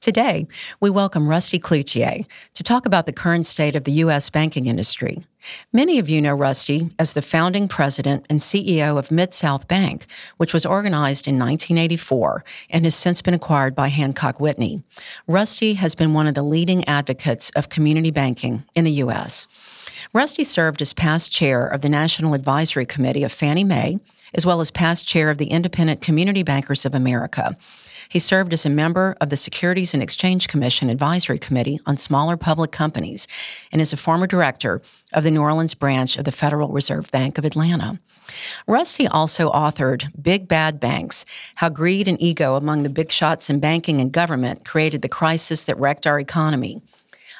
Today, we welcome Rusty Cloutier to talk about the current state of the U.S. banking industry. Many of you know Rusty as the founding president and CEO of MidSouth Bank, which was organized in 1984 and has since been acquired by Hancock Whitney. Rusty has been one of the leading advocates of community banking in the U.S. Rusty served as past chair of the National Advisory Committee of Fannie Mae as well as past chair of the Independent Community Bankers of America. He served as a member of the Securities and Exchange Commission Advisory Committee on Smaller Public Companies and is a former director of the New Orleans branch of the Federal Reserve Bank of Atlanta. Rusty also authored Big Bad Banks How Greed and Ego Among the Big Shots in Banking and Government Created the Crisis That Wrecked Our Economy.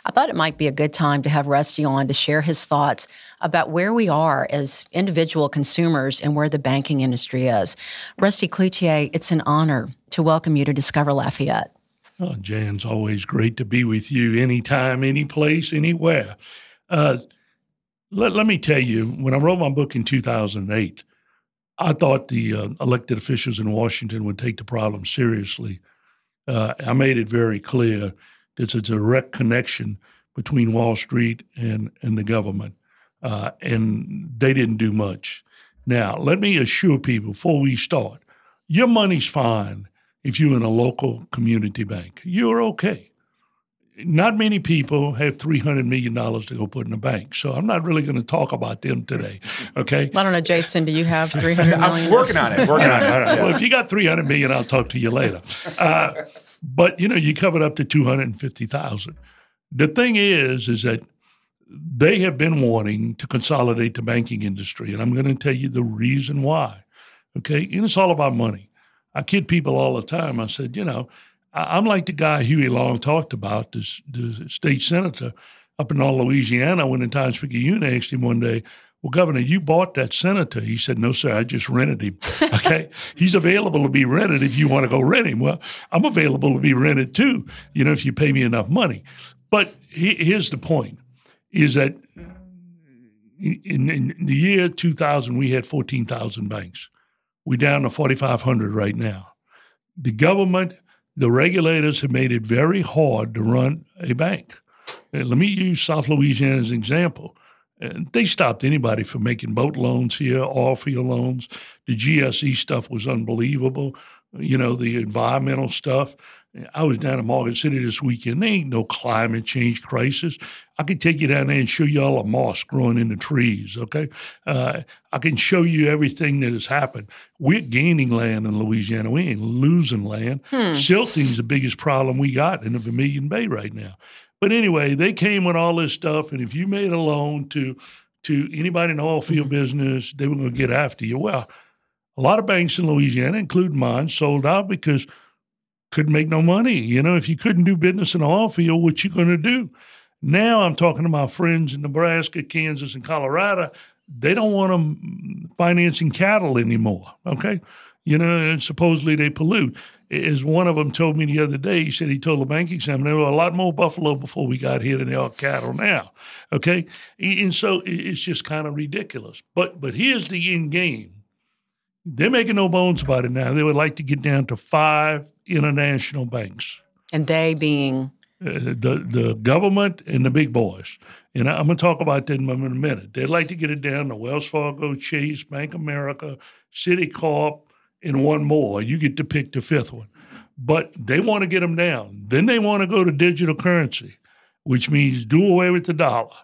I thought it might be a good time to have Rusty on to share his thoughts about where we are as individual consumers and where the banking industry is. Rusty Cloutier, it's an honor to welcome you to Discover Lafayette. Oh, Jan's always great to be with you anytime, any place, anywhere. Uh, let, let me tell you, when I wrote my book in 2008, I thought the uh, elected officials in Washington would take the problem seriously. Uh, I made it very clear there's a direct connection between Wall Street and, and the government, uh, and they didn't do much. Now, let me assure people before we start your money's fine if you're in a local community bank. You're okay. Not many people have $300 million to go put in a bank. So I'm not really going to talk about them today. Okay. I don't know, Jason, do you have 300 million? I'm working on it. Working on it. Well, if you got 300 million, I'll talk to you later. Uh, but you know, you covered up to 250,000. The thing is, is that they have been wanting to consolidate the banking industry, and I'm going to tell you the reason why. Okay, and it's all about money. I kid people all the time. I said, you know, I'm like the guy Huey Long talked about, the, the state senator up in all Louisiana. When the Times Picayune asked him one day, well, Governor, you bought that senator. He said, No, sir, I just rented him. Okay. He's available to be rented if you want to go rent him. Well, I'm available to be rented too, you know, if you pay me enough money. But he, here's the point is that in, in, the year 2000, we had 14,000 banks. We're down to 4,500 right now. The government, the regulators have made it very hard to run a bank. And let me use South Louisiana as an example. And they stopped anybody from making boat loans here, oil field loans. The GSE stuff was unbelievable. You know, the environmental stuff. I was down in Morgan City this weekend. There ain't no climate change crisis. I can take you down there and show you all the moss growing in the trees, okay? Uh, I can show you everything that has happened. We're gaining land in Louisiana. We ain't losing land. Hmm. Silting's the biggest problem we got in the Vermilion Bay right now. But anyway, they came with all this stuff, and if you made a loan to to anybody in the oil field mm-hmm. business, they were going to get after you. Well, a lot of banks in Louisiana, including mine, sold out because couldn't make no money. You know, if you couldn't do business in the oil field, what you going to do? Now I'm talking to my friends in Nebraska, Kansas, and Colorado. They don't want them financing cattle anymore. Okay, you know, and supposedly they pollute as one of them told me the other day, he said he told the bank examiner there were a lot more buffalo before we got here than there are cattle now. Okay, and so it's just kind of ridiculous. But but here's the end game. They're making no bones about it now. They would like to get down to five international banks, and they being uh, the the government and the big boys. And I'm going to talk about that in a minute. They'd like to get it down to Wells Fargo, Chase, Bank America, Citicorp, and one more. You get to pick the fifth one. But they want to get them down. Then they want to go to digital currency, which means do away with the dollar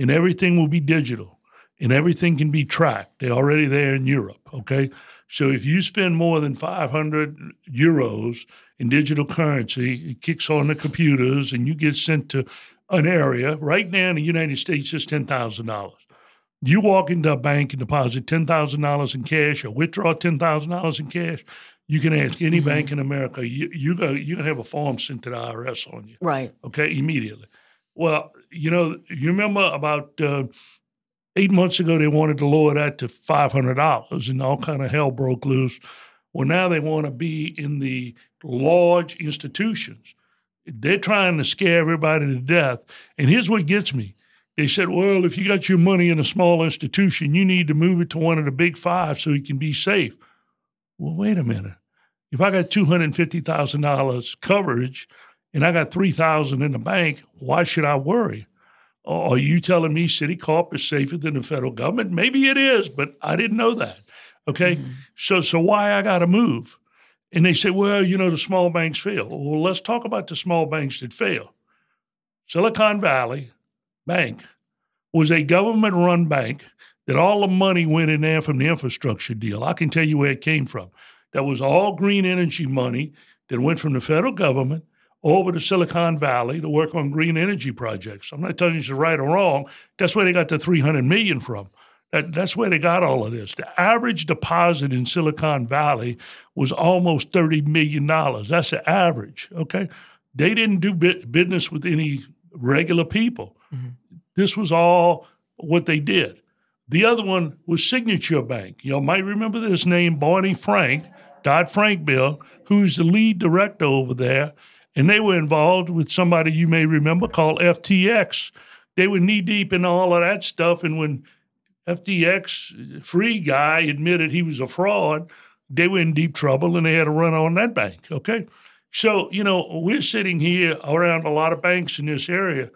and everything will be digital and everything can be tracked. They're already there in Europe, okay? So if you spend more than 500 euros in digital currency. It kicks on the computers, and you get sent to an area. Right now in the United States, it's ten thousand dollars. You walk into a bank and deposit ten thousand dollars in cash, or withdraw ten thousand dollars in cash. You can ask any mm-hmm. bank in America. You you go you can have a form sent to the IRS on you. Right. Okay, immediately. Well, you know, you remember about uh, eight months ago they wanted to lower that to five hundred dollars, and all kind of hell broke loose. Well, now they want to be in the large institutions. They're trying to scare everybody to death. And here's what gets me. They said, well, if you got your money in a small institution, you need to move it to one of the big five so you can be safe. Well, wait a minute. If I got two hundred fifty thousand dollars coverage and I got three thousand in the bank, why should I worry? Are you telling me Citicorp is safer than the federal government? Maybe it is, but I didn't know that. Okay, mm-hmm. so so why I got to move? And they say, well, you know, the small banks fail. Well, let's talk about the small banks that fail. Silicon Valley Bank was a government-run bank that all the money went in there from the infrastructure deal. I can tell you where it came from. That was all green energy money that went from the federal government over to Silicon Valley to work on green energy projects. I'm not telling you it's right or wrong. That's where they got the 300 million from. That, that's where they got all of this. The average deposit in Silicon Valley was almost $30 million. That's the average, okay? They didn't do business with any regular people. Mm-hmm. This was all what they did. The other one was Signature Bank. You all might remember this name, Barney Frank, Dodd Frank bill, who's the lead director over there. And they were involved with somebody you may remember called FTX. They were knee deep in all of that stuff. And when FTX free guy admitted he was a fraud, they were in deep trouble and they had to run on that bank. Okay. So, you know, we're sitting here around a lot of banks in this area.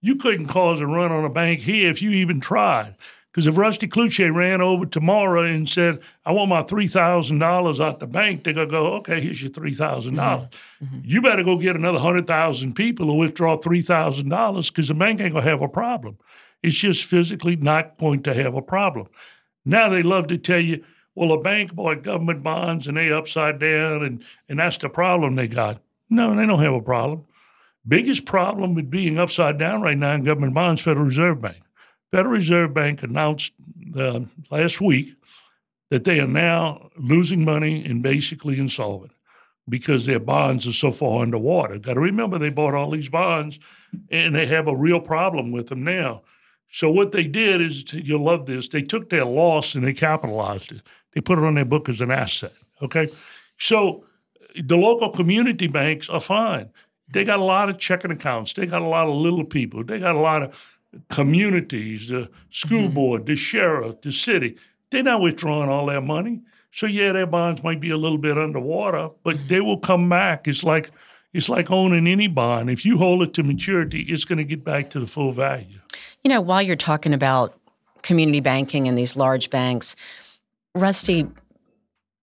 You couldn't cause a run on a bank here if you even tried. Because if Rusty Cloutier ran over tomorrow and said, I want my $3,000 out the bank, they're going to go, okay, here's your $3,000. dollars mm-hmm. You better go get another 100,000 people to withdraw $3,000 because the bank ain't going to have a problem. It's just physically not going to have a problem. Now they love to tell you, well, a bank bought government bonds and they upside down, and, and that's the problem they got. No, they don't have a problem. Biggest problem with being upside down right now in government bonds, Federal Reserve Bank. Federal Reserve Bank announced uh, last week that they are now losing money and basically insolvent because their bonds are so far underwater. Got to remember they bought all these bonds and they have a real problem with them now. So what they did is, you'll love this. They took their loss and they capitalized it. They put it on their book as an asset. Okay, so the local community banks are fine. They got a lot of checking accounts. They got a lot of little people. They got a lot of communities, the school mm-hmm. board, the sheriff, the city. They're not withdrawing all their money. So yeah, their bonds might be a little bit underwater, but they will come back. It's like it's like owning any bond. If you hold it to maturity, it's going to get back to the full value. You know, while you're talking about community banking and these large banks, Rusty,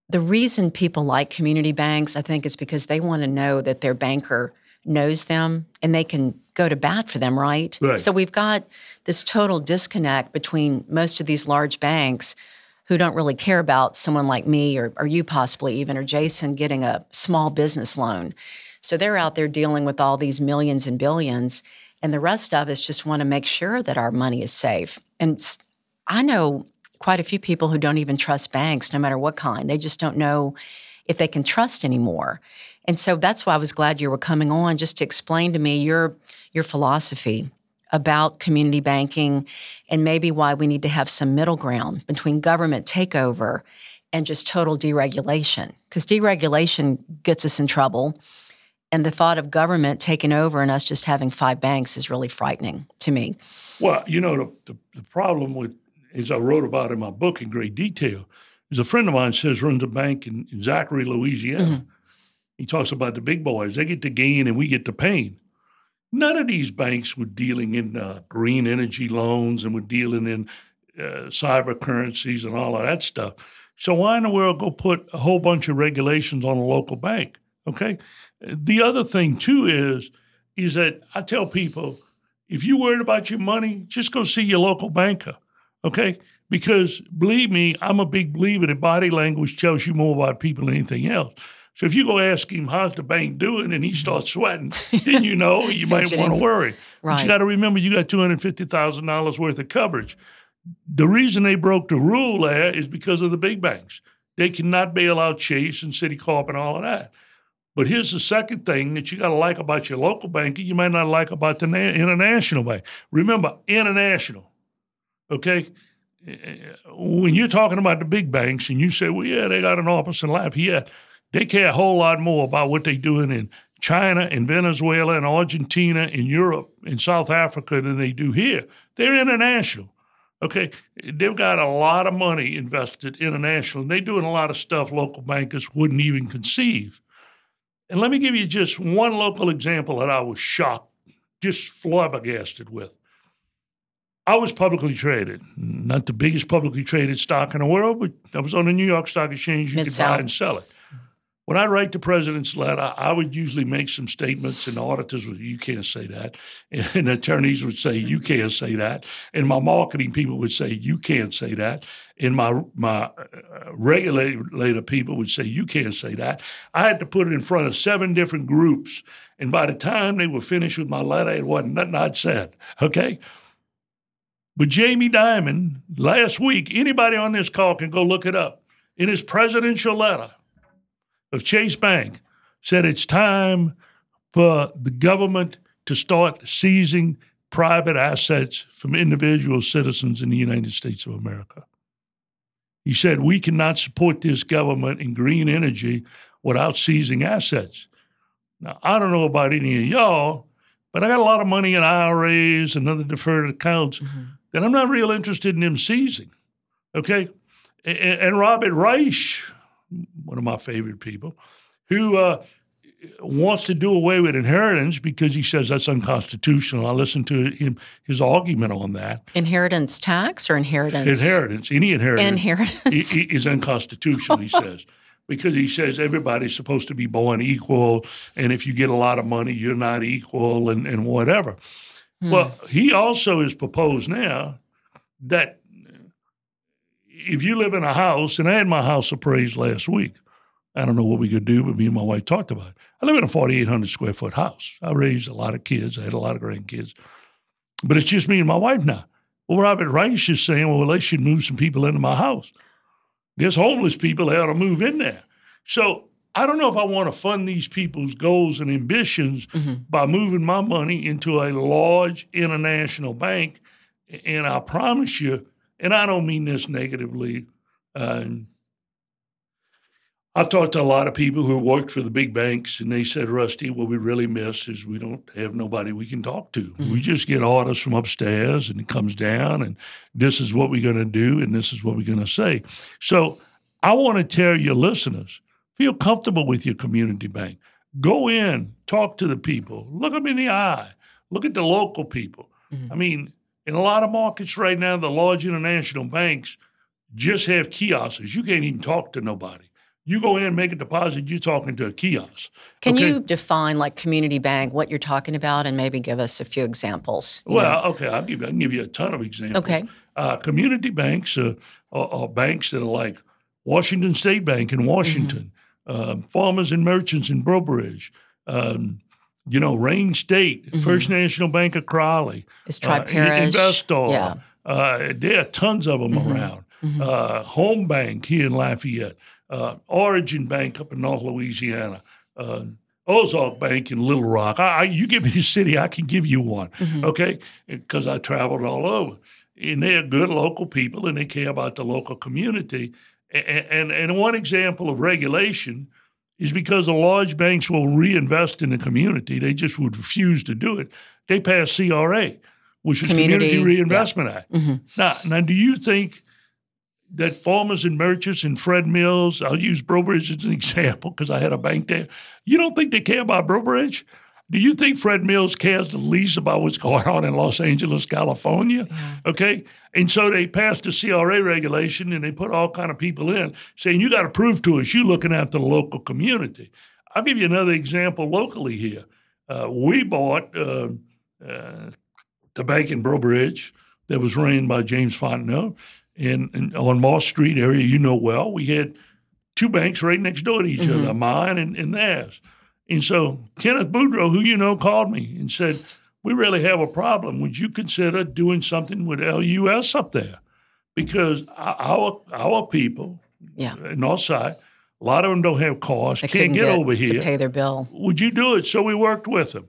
the reason people like community banks, I think, is because they want to know that their banker knows them and they can go to bat for them, right? right? So we've got this total disconnect between most of these large banks who don't really care about someone like me or, or you possibly even or Jason getting a small business loan. So they're out there dealing with all these millions and billions. And the rest of us just want to make sure that our money is safe. And I know quite a few people who don't even trust banks, no matter what kind. They just don't know if they can trust anymore. And so that's why I was glad you were coming on just to explain to me your your philosophy about community banking and maybe why we need to have some middle ground between government takeover and just total deregulation. Because deregulation gets us in trouble. And the thought of government taking over and us just having five banks is really frightening to me. Well, you know, the, the, the problem with, as I wrote about in my book in great detail, is a friend of mine says runs a bank in, in Zachary, Louisiana. Mm-hmm. He talks about the big boys. They get the gain and we get the pain. None of these banks were dealing in uh, green energy loans and were dealing in uh, cyber currencies and all of that stuff. So why in the world go put a whole bunch of regulations on a local bank? Okay. The other thing too is is that I tell people if you're worried about your money, just go see your local banker. Okay. Because believe me, I'm a big believer that body language tells you more about people than anything else. So if you go ask him how's the bank doing and he mm-hmm. starts sweating, then you know you might want to worry. Right. But you got to remember you got two hundred fifty thousand dollars worth of coverage. The reason they broke the rule there is because of the big banks. They cannot bail out Chase and Citicorp and all of that. But here's the second thing that you got to like about your local bank, you might not like about the na- international bank. Remember, international. Okay, eh, eh, when you're talking about the big banks and you say, well, yeah, they got an office in Lafayette, they care a whole lot more about what they're doing in China and Venezuela and Argentina and Europe and South Africa than they do here. They're international. Okay, they've got a lot of money invested international, and they're doing a lot of stuff local bankers wouldn't even conceive. And let me give you just one local example that I was shocked, just flabbergasted with. I was publicly traded, not the biggest publicly traded stock in the world, but I was on the New York Stock Exchange. You Mid-sell. could buy and sell it. When I write the president's letter, I would usually make some statements, and auditors would, you can't say that. And attorneys would say, you can't say that. And my marketing people would say, you can't say that. And my, my uh, regulator people would say, you can't say that. I had to put it in front of seven different groups. And by the time they were finished with my letter, it wasn't nothing I'd said. Okay? But Jamie Dimon, last week, anybody on this call can go look it up. In his presidential letter of Chase Bank, said it's time for the government to start seizing private assets from individual citizens in the United States of America. He said, We cannot support this government in green energy without seizing assets. Now, I don't know about any of y'all, but I got a lot of money in IRAs and other deferred accounts. Mm-hmm then I'm not real interested in them seizing. Okay? And, and Robert Reich, one of my favorite people, who uh, wants to do away with inheritance because he says that's unconstitutional. I listened to him his argument on that. Inheritance tax or inheritance? Inheritance. Any inheritance, inheritance. is unconstitutional, he says. Because he says everybody's supposed to be born equal, and if you get a lot of money, you're not equal, and, and whatever. Hmm. Well, he also has proposed now that if you live in a house, and I had my house appraised last week. I don't know what we could do, but me and my wife talked about it. I live in a 4,800 square foot house. I raised a lot of kids. I had a lot of grandkids. But it's just me and my wife now. Well, Robert Reich is saying, well, they should move some people into my house. There's homeless people, they ought to move in there. So I don't know if I want to fund these people's goals and ambitions mm-hmm. by moving my money into a large international bank. And I promise you, and I don't mean this negatively. Uh, I talked to a lot of people who worked for the big banks, and they said, Rusty, what we really miss is we don't have nobody we can talk to. Mm-hmm. We just get orders from upstairs, and it comes down, and this is what we're going to do, and this is what we're going to say. So I want to tell your listeners Feel comfortable with your community bank. Go in, talk to the people, look them in the eye, look at the local people. Mm-hmm. I mean, in a lot of markets right now, the large international banks just have kiosks. You can't even talk to nobody. You go in and make a deposit, you're talking to a kiosk. Can okay? you define like community bank, what you're talking about, and maybe give us a few examples? Well, know? okay, I'll give you, I can give you a ton of examples. Okay. Uh, community banks are, are, are, banks that are like Washington State Bank in Washington. Mm-hmm uh, farmers and merchants in Bridge, um, you know, Rayne State, mm-hmm. First National Bank of Crowley, it's uh, Investar. Yeah. Uh, there are tons of them mm-hmm. around. Mm-hmm. Uh, Home Bank here in Lafayette, uh, Origin Bank up in North Louisiana, uh, Ozark Bank in Little Rock. I, I, you give me the city, I can give you one, mm-hmm. okay? Because I traveled all over. And they're good local people and they care about the local community. And, and, one example of regulation is because the large banks will reinvest in the community. They just would refuse to do it. They passed CRA, which is Community, Community Reinvestment yeah. Act. Mm-hmm. Now, now, do you think that farmers and merchants and Fred Mills, I'll use Breaux Bridge as an example because I had a bank there. You don't think they care about Breaux Bridge? Do you think Fred Mills cares the least about what's going on in Los Angeles, California? Yeah. Okay. And so they passed the CRA regulation and they put all kind of people in saying, you got to prove to us you're looking after the local community. I'll give you another example locally here. Uh, we bought uh, uh, the bank in Breaux Bridge that was ran by James Fontenot. And, and on Moss Street area, you know well, we had two banks right next door to each Mm-hmm. other, mine and, and theirs. And so Kenneth Boudreaux, who you know, called me and said, "We really have a problem. Would you consider doing something with LUS up there? Because our our people, Yeah. north side, a lot of them don't have cars, They can't couldn't get, over here. to pay their bill. Would you do it? So we worked with them.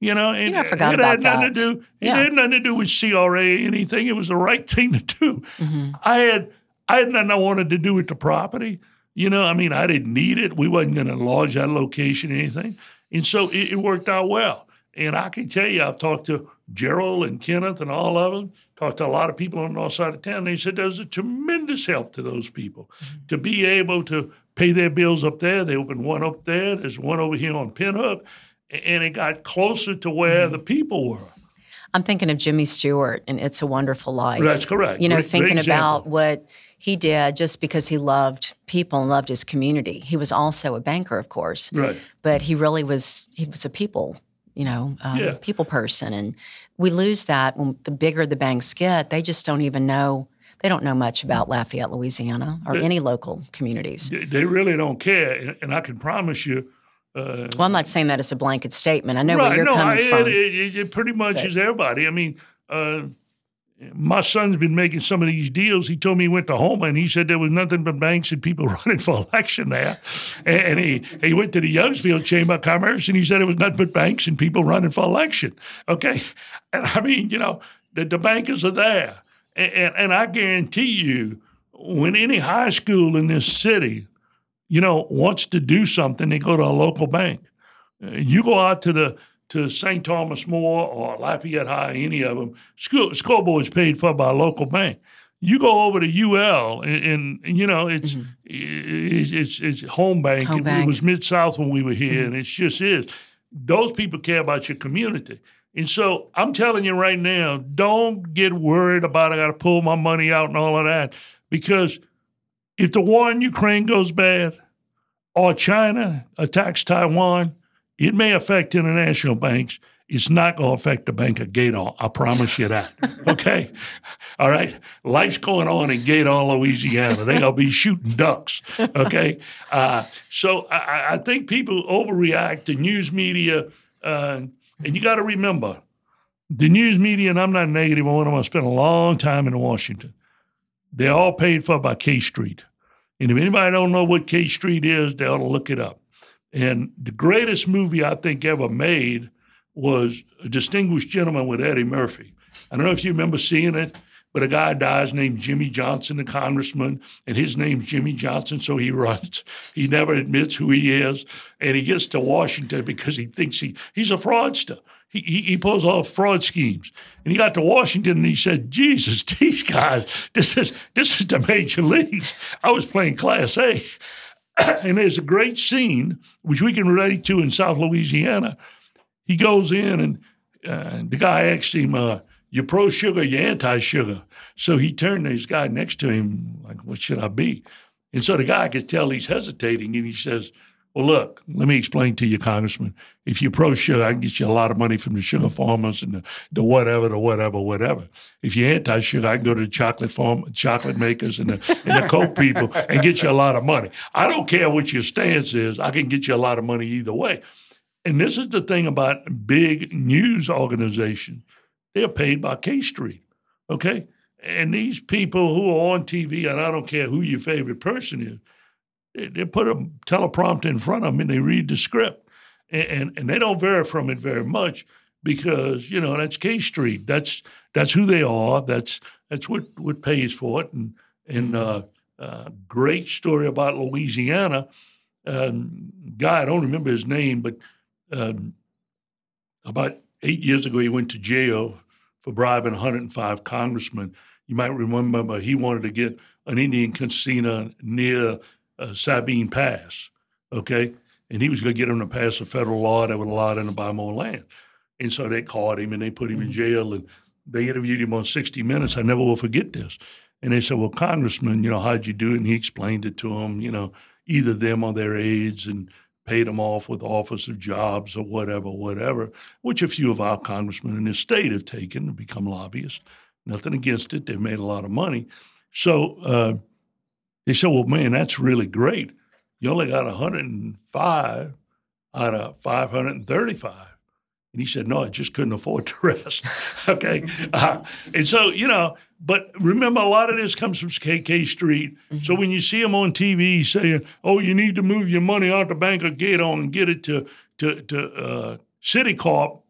You know, and know, forgot it about had nothing that. to do. It Yeah. had nothing to do with CRA or anything. It was the right thing to do. Mm-hmm. I had I had nothing I wanted to do with the property. You know, I mean, I didn't need it. We wasn't going to enlarge that location or anything, and so it, it worked out well. And I can tell you, I've talked to Gerald and Kenneth and all of them. Talked to a lot of people on the north side of town. They said there's a tremendous help to those people mm-hmm. to be able to pay their bills up there. They opened one up there. There's one over here on Pinhook, a- and it got closer to where mm-hmm. the people were. I'm thinking of Jimmy Stewart and It's a Wonderful Life. That's correct. You know, Great- great thinking example. about what he did just because he loved people and loved his community. He was also a banker, of course, Right. but he really was he was a people, you know, um, Yeah. people person, and we lose that when the bigger the banks get. They just don't even know. They don't know much about Lafayette, Louisiana, or any local communities. They- They really don't care, and, I can promise you. Uh, Well, I'm not saying that as a blanket statement. I know right? where you're no, coming I, from. It, it, it pretty much is everybody. I mean, uh, my son's been making some of these deals. He told me he went to Houma and he said there was nothing but banks and people running for election there. And, he, he went to the Youngsville Chamber of Commerce and he said it was nothing but banks and people running for election. Okay. And I mean, you know, the, the bankers are there. And, and, and I guarantee you, when any high school in this city, you know, wants to do something, they go to a local bank. Uh, You go out to the to St. Thomas More or Lafayette High, any of them, school school is paid for by a local bank. You go over to UL, and, and, and, you know it's, it's it's it's home bank. Mm-hmm. Home it, bank. Mm-hmm. was MidSouth when we were here, and it just is. Those people care about your community. And so I'm telling you right now, don't get worried about I got to pull my money out and all of that, because if the war in Ukraine goes bad, or China attacks Taiwan, it may affect international banks. It's not going to affect the Bank of Gator. I promise you that. Okay? All right? Life's going on in Gator, Louisiana. They're going to be shooting ducks. Okay? Uh, so I- I, think people overreact to news media. Uh, and you got to remember, the news media, and I'm not negative on them, I spent a long time in Washington. They're all paid for by K Street. And if anybody don't know what K Street is, they ought to look it up. And the greatest movie I think ever made was A Distinguished Gentleman with Eddie Murphy. I don't know if you remember seeing it, but a guy dies named Jimmy Johnson, the congressman, and his name's Jimmy Johnson, so he runs. He never admits who he is, and he gets to Washington because he thinks he he's a fraudster. He, he, he pulls off fraud schemes. And he got to Washington and he said, Jesus, these guys, this is this is the major leagues. I was playing Class A. and there's a great scene, which we can relate to in South Louisiana. He goes in and uh, the guy asks him, uh, you pro sugar, you anti sugar. So he turned to his guy next to him, like, what should I be? And so the guy could tell he's hesitating and he says, well, look, let me explain to you, Congressman. If you're pro sugar, I can get you a lot of money from the sugar farmers and the, the whatever, the whatever, whatever. If you're anti sugar, I can go to the chocolate farm, chocolate makers and the, and the Coke people and get you a lot of money. I don't care what your stance is, I can get you a lot of money either way. And this is the thing about big news organizations. They're paid by K Street. Okay? And these people who are on TV, and I don't care who your favorite person is, they, put a teleprompter in front of them and they read the script. And, and, and they don't vary from it very much because, you know, that's K Street. That's that's who they are. That's that's what, what pays for it. And and uh, uh, great story about Louisiana. Um, guy, I don't remember his name, but um, about eight years ago, he went to jail for bribing 105 congressmen. You might remember he wanted to get an Indian casino near uh, Sabine Pass, okay? And he was going to get him to pass a federal law that would allow them to buy more land. And so they caught him and they put him in jail and they interviewed him on 60 Minutes. I never will forget this. And they said, Well, Congressman, you know, how'd you do it? And he explained it to them, you know, either them or their aides and paid them off with office of jobs or whatever, whatever, which a few of our congressmen in this state have taken to become lobbyists. Nothing against it. They've made a lot of money. So uh, they said, well, man, that's really great. you only got 105 out of 535. And he said, no, I just couldn't afford the rest. okay. Uh, and so, you know, but remember, a lot of this comes from KK Street. Mm-hmm. So when you see him on TV saying, oh, you need to move your money out the bank of Gator and get it to, to, to uh, Citicorp,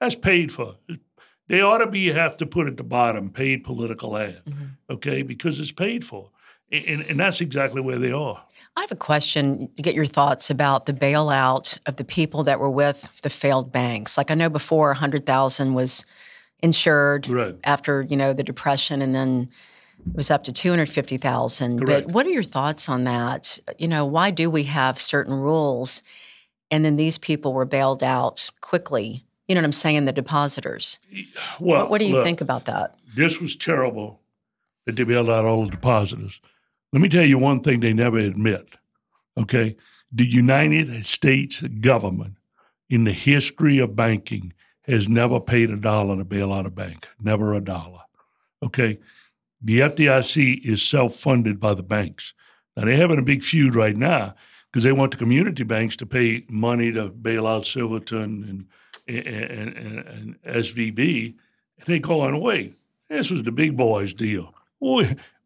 that's paid for. They ought to be, you have to put at the bottom, paid political ad, mm-hmm. okay, because it's paid for. And, and that's exactly where they are. I have a question to get your thoughts about the bailout of the people that were with the failed banks. Like I know before 100,000 was insured right. after, you know, the depression and then it was up to 250,000. But what are your thoughts on that? You know, why do we have certain rules and then these people were bailed out quickly? You know what I'm saying, the depositors. Well, what, what do you look, think about that? This was terrible that they bailed out all the depositors. Let me tell you one thing they never admit. Okay. The United States government in the history of banking has never paid a dollar to bail out a bank, never a dollar. Okay. The FDIC is self funded by the banks. Now, they're having a big feud right now because they want the community banks to pay money to bail out Silverton and, and, and, and SVB. They're going, wait, this was the big boys' deal.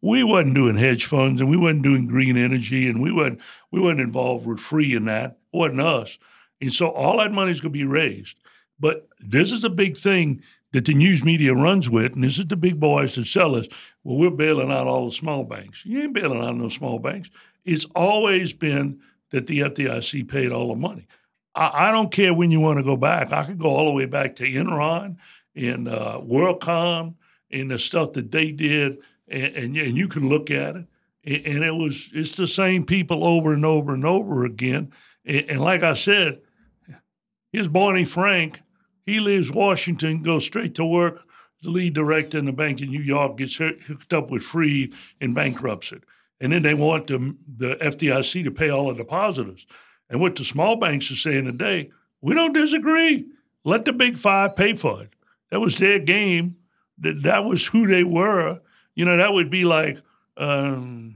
We wasn't doing hedge funds and we wasn't doing green energy and we wasn't we wasn't involved with free in that. It wasn't us. And so all that money is going to be raised. But this is a big thing that the news media runs with, and this is the big boys that sell us. Well, we're bailing out all the small banks. You ain't bailing out no small banks. It's always been that the FDIC paid all the money. I, I don't care when you want to go back. I could go all the way back to Enron and uh, WorldCom and the stuff that they did and, and, you can look at it, and it was it's the same people over and over and over again. And, and like I said, here's Barney Frank. He leaves Washington, goes straight to work. The lead director in the bank in New York gets hooked up with Fried and bankrupts it. And then they want the, the FDIC to pay all the depositors. And what the small banks are saying today, we don't disagree. Let the big five pay for it. That was their game. That, that was who they were. You know, that would be like um,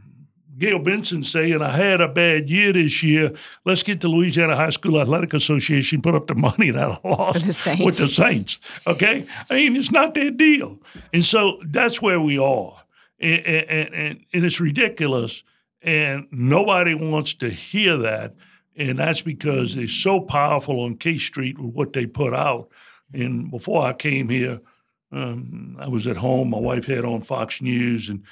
Gayle Benson saying, I had a bad year this year. Let's get the Louisiana High School Athletic Association put up the money that I lost the with the Saints. Okay? I mean, it's not their deal. And so that's where we are. And, and, and, and it's ridiculous. And nobody wants to hear that. And that's because they're so powerful on K Street with what they put out. And before I came here, um, I was at home. My wife had on Fox News, and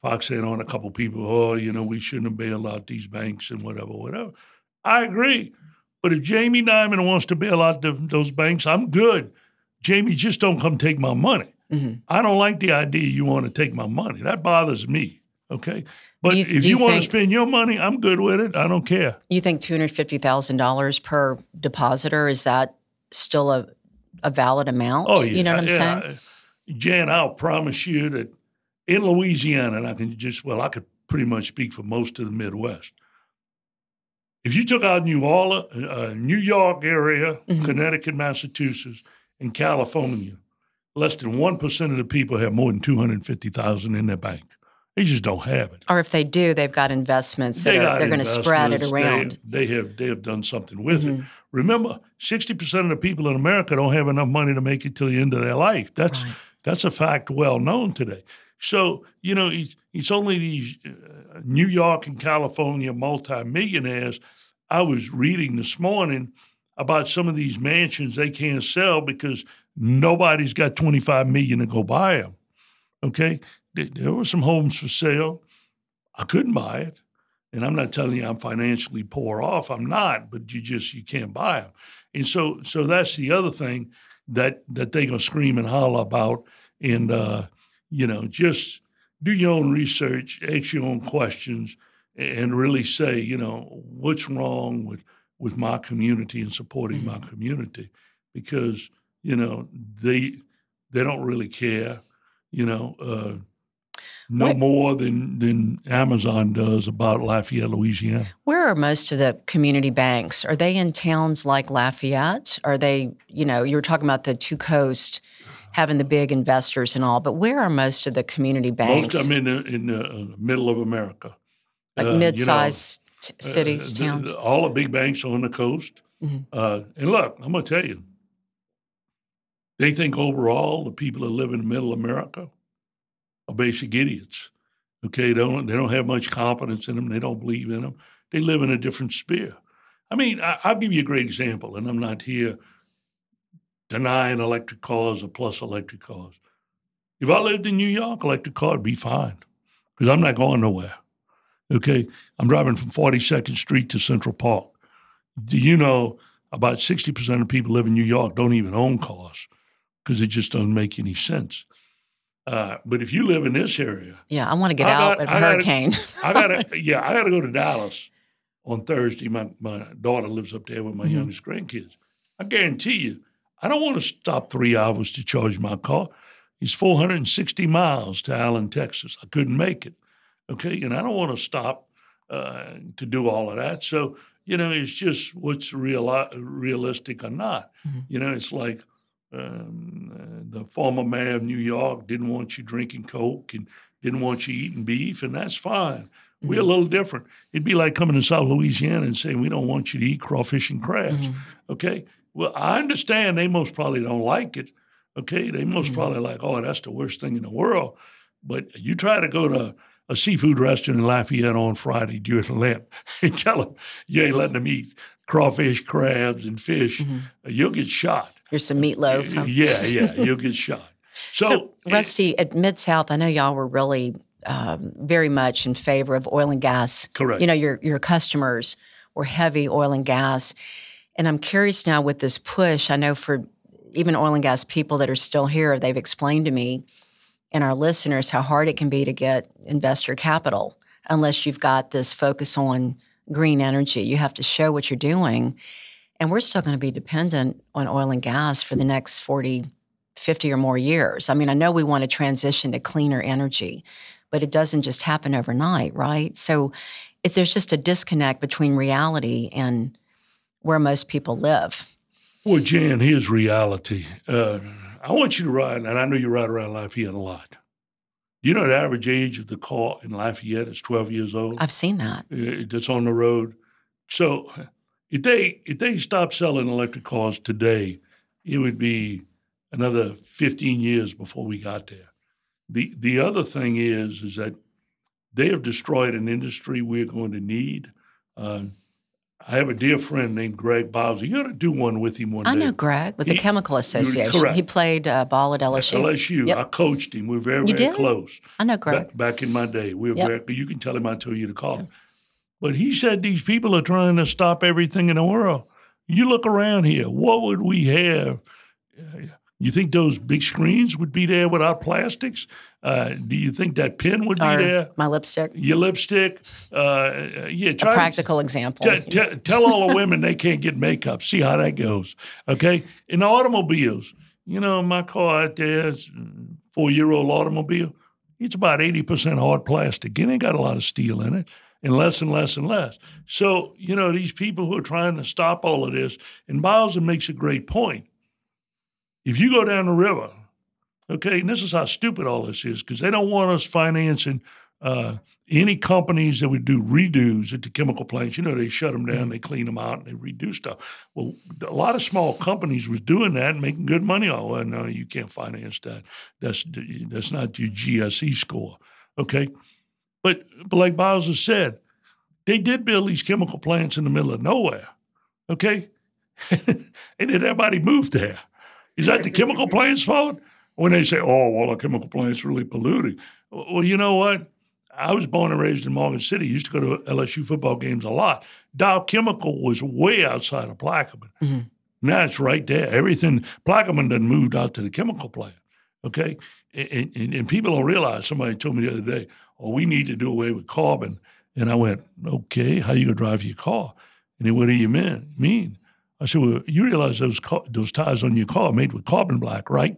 Fox had on a couple people. Oh, you know, we shouldn't have bailed out these banks and whatever, whatever. I agree. But if Jamie Dimon wants to bail out the, those banks, I'm good. Jamie, just don't come take my money. Mm-hmm. I don't like the idea you want to take my money. That bothers me. Okay. But you, if you, you want to spend your money, I'm good with it. I don't care. You think $250,000 per depositor, is that still a a valid amount? Oh, yeah. You know what I'm yeah. saying? Jan, I'll promise you that in Louisiana, and I can just, well, I could pretty much speak for most of the Midwest. If you took out New Orleans, uh, New York area, mm-hmm. Connecticut, Massachusetts, and California, less than 1% of the people have more than 250000 in their bank. They just don't have it. Or if they do, they've got investments they are, they're going to spread it around. They, they, have they have done something with mm-hmm. it. Remember, sixty percent of the people in America don't have enough money to make it to the end of their life. That's right. that's a fact well known today. So you know, it's, it's only these uh, New York and California multimillionaires. I was reading this morning about some of these mansions they can't sell because nobody's got twenty five million to go buy them. Okay, there were some homes for sale. I couldn't buy it. And I'm not telling you I'm financially poor off. I'm not, but you just you can't buy them. And so so that's the other thing that that they gonna scream and holler about. And uh, you know, just do your own research, ask your own questions, and really say, you know, what's wrong with with my community and supporting mm-hmm. my community, because you know they they don't really care. You know, uh, no what? more than, than Amazon does about Lafayette, Louisiana. Where are most of the community banks? Are they in towns like Lafayette? Are they, you know, you were talking about the two coast having the big investors and all, but where are most of the community banks? Most of them in the, in the uh, middle of America. Like uh, mid-sized T- cities, Uh, towns. the- all the big banks are on the coast. Mhm. Uh, and look, I'm going to tell you, they think overall the people that live in the middle America are basic idiots. Okay, they don't they don't have much confidence in them. They don't believe in them. They live in a different sphere. I mean, I, I'll give you a great example, and I'm not here denying electric cars or plus electric cars. If I lived in New York, electric car would be fine because I'm not going nowhere. Okay, I'm driving from 42nd Street to Central Park. Do you know about 60% of people live in New York don't even own cars because it just doesn't make any sense. Uh, but if you live in this area, Yeah, I want to get I out got- of a hurricane. I gotta, yeah, I gotta go to Dallas on Thursday. My my daughter lives up there with my Mhm. youngest grandkids. I guarantee you, I don't want to stop three hours to charge my car. It's 460 miles to Allen, Texas. I couldn't make it. Okay, and I don't want to stop uh, to do all of that. So you know, it's just what's real realistic or not. Mhm. You know, it's like. Um, uh, the former mayor of New York didn't want you drinking Coke and didn't want you eating beef, and that's fine. We're a Mhm. little different. It'd be like coming to South Louisiana and saying we don't want you to eat crawfish and crabs. Mhm. Okay. Well, I understand they most probably don't like it. Okay. They most Mhm. probably like, oh, that's the worst thing in the world. But you try to go to a seafood restaurant in Lafayette on Friday during Lent and tell them you ain't letting them eat crawfish, crabs, and fish, Mhm. you'll get shot. Here's some meatloaf. huh? Yeah, yeah, you'll get shot. So, So, Rusty, at Mid South, I know y'all were really um, very much in favor of oil and gas. correct. You know, your your customers were heavy oil and gas, and I'm curious now with this push. I know for even oil and gas people that are still here, they've explained to me and our listeners how hard it can be to get investor capital unless you've got this focus on green energy. You have to show what you're doing. And we're still going to be dependent on oil and gas for the next 40, 50 or more years. I mean, I know we want to transition to cleaner energy, but it doesn't just happen overnight, right? So if there's just a disconnect between reality and where most people live. Well, Jan, here's reality. Uh, I want you to ride, and I know you ride around Lafayette a lot. You know the average age of the car in Lafayette is 12 years old. I've seen that. uh, that's on the road. So if they if they stop selling electric cars today, it would be another 15 years before we got there. The the other thing is is that they have destroyed an industry we're going to need. Uh, I have a dear friend named Greg Bowser. You ought to do one with him one I day. know Greg with the Chemical Association. correct. He played uh, ball at LSU. LSU. Yep. I coached him. We're very, You very did? close. I know Greg. Back, back in my day, we were Yep. very, you can tell him I told you to call him. But he said these people are trying to stop everything in the world. You look around here, what would we have? You think those big screens would be there without plastics? Uh, do you think that pen would be there? my lipstick. Your lipstick? Uh, yeah, A try to- practical example. Te- te- tell all the women they can't get makeup. See how that goes. Okay. In automobiles, you know, my car out there is four year old automobile. It's about 80% hard plastic. It ain't got a lot of steel in it, and less and less and less. So, you know, these people who are trying to stop all of this, and Bowser makes a great point. If you go down the river, okay, and this is how stupid all this is, because they don't want us financing uh, any companies that would do redos at the chemical plants. You know, they shut them down, they clean them out, and they redo stuff. Well, a lot of small companies was doing that and making good money. Oh, well, no, you can't finance that. That's that's not your GSE score, okay? But but like Bowser said, they did build these chemical plants in the middle of nowhere, okay? and then everybody moved there. Is that the chemical plant's fault? When they say, "Oh, well, the chemical plant's really polluting," well, you know what? I was born and raised in Morgan City. Used to go to LSU football games a lot. Dow Chemical was way outside of Plaquemine. Mhm. Now it's right there. Everything Plaquemine done moved out to the chemical plant. Okay, and, and, and people don't realize. Somebody told me the other day, "Oh, we need to do away with carbon." And I went, "Okay, how you gonna drive your car?" And then, what do you mean? Mean? I said, "Well, you realize those car, those tires on your car are made with carbon black, right?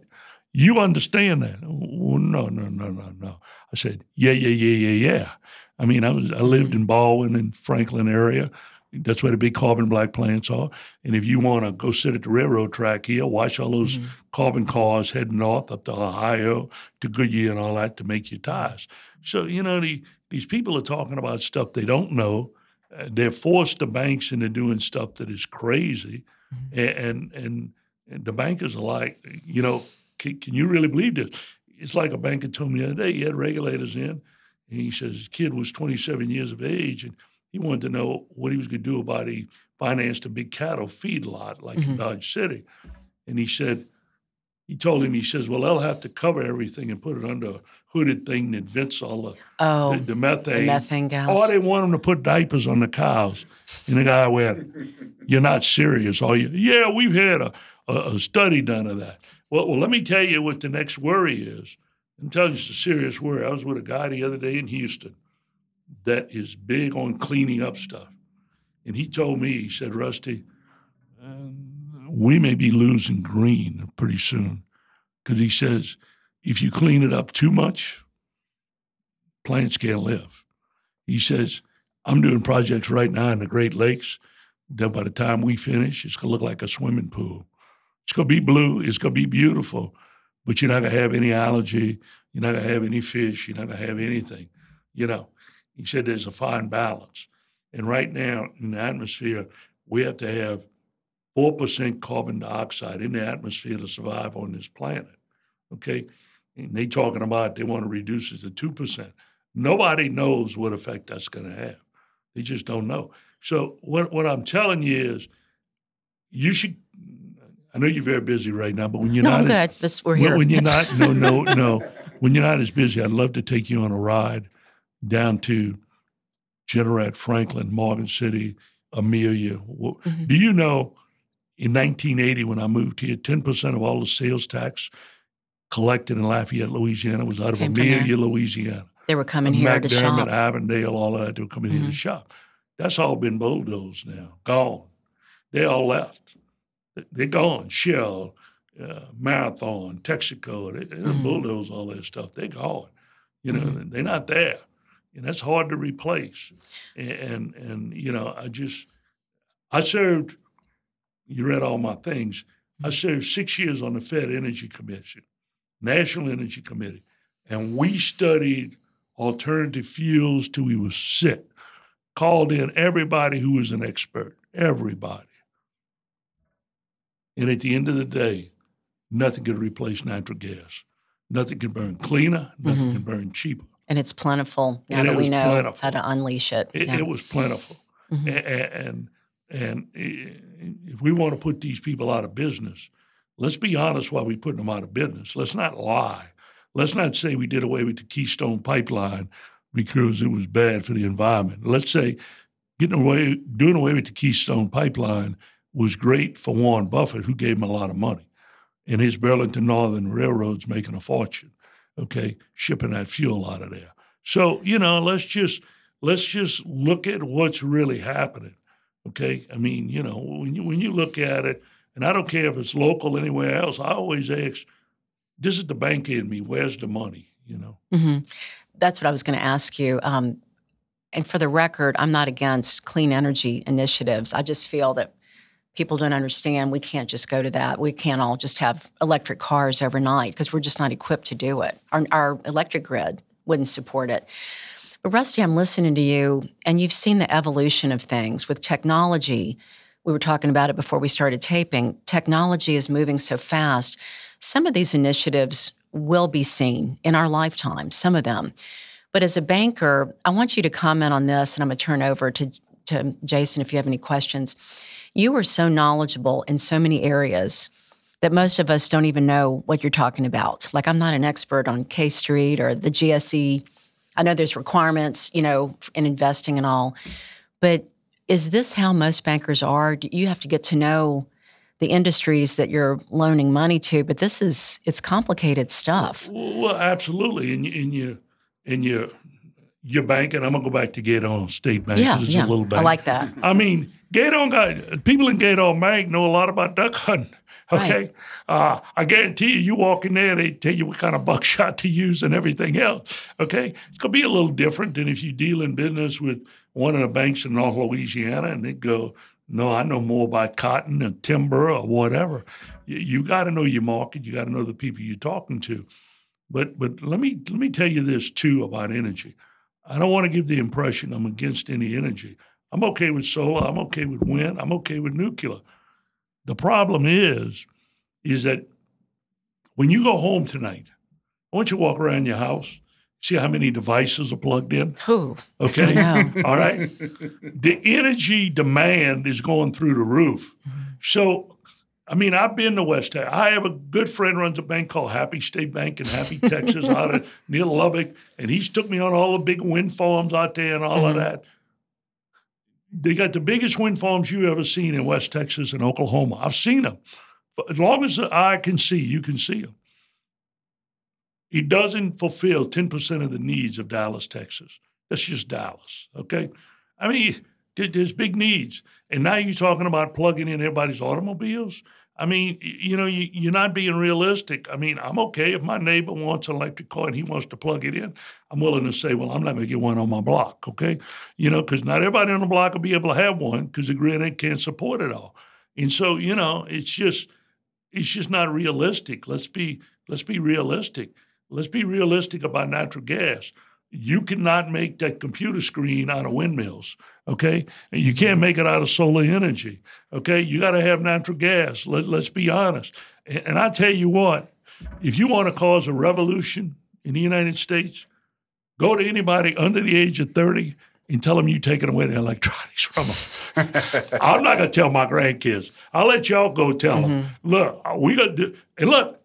You understand that?" Oh, no, no, no, no, no. I said, "Yeah, yeah, yeah, yeah, yeah." I mean, I was I lived in Baldwin and Franklin area. That's where the big carbon black plants are. And if you want to go sit at the railroad track here, watch all those Mhm. carbon cars heading north up to Ohio, to Goodyear and all that to make your tires. So, you know, the, these people are talking about stuff they don't know. uh, they're forced the banks into doing stuff that is crazy, Mm-hmm. and and, and the bankers are like, you know, can, can you really believe this? It's like a banker told me the other day. He had regulators in, and he says his kid was 27 years of age, and he wanted to know what he was going to do about he financed a big cattle feed lot like Mhm. in Dodge City, and he said. He told him, he says, well, they'll have to cover everything and put it under a hooded thing that vents all the, Oh, the, the methane. the methane gas. Oh, they want them to put diapers on the cows. And the guy went, You're not serious, are you? Yeah, we've had a, a, a study done of that. Well, well, let me tell you what the next worry is. I'm telling you, it's a serious worry. I was with a guy the other day in Houston that is big on cleaning up stuff. And he told me, he said, Rusty, um, we may be losing green pretty soon. Because he says, if you clean it up too much, plants can't live. He says, I'm doing projects right now in the Great Lakes that by the time we finish, it's going to look like a swimming pool. It's going to be blue, it's going to be beautiful, but you're not going to have any algae, you're not going to have any fish, you're not going to have anything. You know, he said there's a fine balance. And right now in the atmosphere, we have to have 4% carbon dioxide in the atmosphere to survive on this planet. Okay? And they talking about they want to reduce it to 2%. Nobody knows what effect that's going to have. They just don't know. So what what I'm telling you is, you should. I know you're very busy right now, but when you're no, not I'm as- good. This, we're when- here. when you're not no no no when you're not as busy, I'd love to take you on a ride down to Jeanerette, Franklin, Morgan City, Amelia. Mhm. Do you know? In 1980, when I moved here, 10% of all the sales tax collected in Lafayette, Louisiana, was out of Came. Amelia, Louisiana. they were coming here to shop. Avondale, all that, they were coming here Mhm. to shop. That's all been bulldozed now, gone. They all left. They- They're gone. Shell, uh, Marathon, Texaco, they, they Mhm. bulldoze all that stuff. They're gone. You know, Mhm. they're not there. And that's hard to replace. And, and, and, you know, I just, I served, you read all my things. I served six years on the Fed Energy Commission, National Energy Committee, and we studied alternative fuels till we were sick. Called in everybody who was an expert, everybody. And at the end of the day, nothing could replace natural gas. Nothing can burn cleaner, nothing Mhm. can burn cheaper. and it's plentiful now And that we know plentiful. how to unleash it. It, Yeah. it was plentiful. Mhm. And, and and if we want to put these people out of business, let's be honest why we putting them out of business. Let's not lie. Let's not say we did away with the Keystone Pipeline because it was bad for the environment. Let's say getting away, doing away with the Keystone Pipeline was great for Warren Buffett, who gave him a lot of money, and his Burlington Northern Railroad's making a fortune. Okay, shipping that fuel out of there. So you know, let's just let's just look at what's really happening. Okay, I mean, you know, when you when you look at it, and I don't care if it's local anywhere else. I always ask, "This is the bank in me. Where's the money?" You know. hmm That's what I was going to ask you. Um, and for the record, I'm not against clean energy initiatives. I just feel that people don't understand we can't just go to that. We can't all just have electric cars overnight because we're just not equipped to do it. Our, our electric grid wouldn't support it. Rusty, I'm listening to you, and you've seen the evolution of things with technology. We were talking about it before we started taping. Technology is moving so fast. Some of these initiatives will be seen in our lifetime, some of them. But as a banker, I want you to comment on this, and I'm going to turn over to, to Jason if you have any questions. You are so knowledgeable in so many areas that most of us don't even know what you're talking about. Like, I'm not an expert on K Street or the GSE. I know there's requirements, you know, in investing and all, but is this how most bankers are? You have to get to know the industries that you're loaning money to, but this is it's complicated stuff. Well, absolutely. And you, and you, and you, your bank, and I'm gonna go back to Gueydan State Bank. Yeah, it's yeah, a little bank. I like that. I mean, Gueydan got people in Gueydan Mag know a lot about duck hunting. Okay, uh, I guarantee you, you walk in there, they tell you what kind of buckshot to use and everything else. Okay, it's gonna be a little different than if you deal in business with one of the banks in North Louisiana, and they go, "No, I know more about cotton and timber or whatever." You, you got to know your market. You got to know the people you're talking to. But but let me let me tell you this too about energy. I don't want to give the impression I'm against any energy. I'm okay with solar. I'm okay with wind. I'm okay with nuclear. The problem is, is that when you go home tonight, I want you to walk around your house, see how many devices are plugged in. Who? Okay. Know. All right. The energy demand is going through the roof. Mm-hmm. So, I mean, I've been to West Texas. I have a good friend runs a bank called Happy State Bank in Happy, Texas, out of near Lubbock, and he's took me on all the big wind farms out there and all of mm-hmm. that. They got the biggest wind farms you ever seen in West Texas and Oklahoma. I've seen them. But as long as the eye can see, you can see them. He doesn't fulfill 10% of the needs of Dallas, Texas. That's just Dallas, okay? I mean, there's big needs. And now you're talking about plugging in everybody's automobiles. I mean, you know, you, you're not being realistic. I mean, I'm okay if my neighbor wants an electric car and he wants to plug it in. I'm willing to say, well, I'm not going to get one on my block, okay? You know, because not everybody on the block will be able to have one because the grid can't support it all. And so, you know, it's just it's just not realistic. Let's be let's be realistic. Let's be realistic about natural gas. You cannot make that computer screen out of windmills, okay? And you can't make it out of solar energy, okay? You got to have natural gas. Let, let's be honest. And, I tell you what, if you want to cause a revolution in the United States, go to anybody under the age of 30 and tell them you're taking away the electronics from them. I'm not going to tell my grandkids. I'll let y'all go tell them. Mm-hmm. Look, we got to, and look,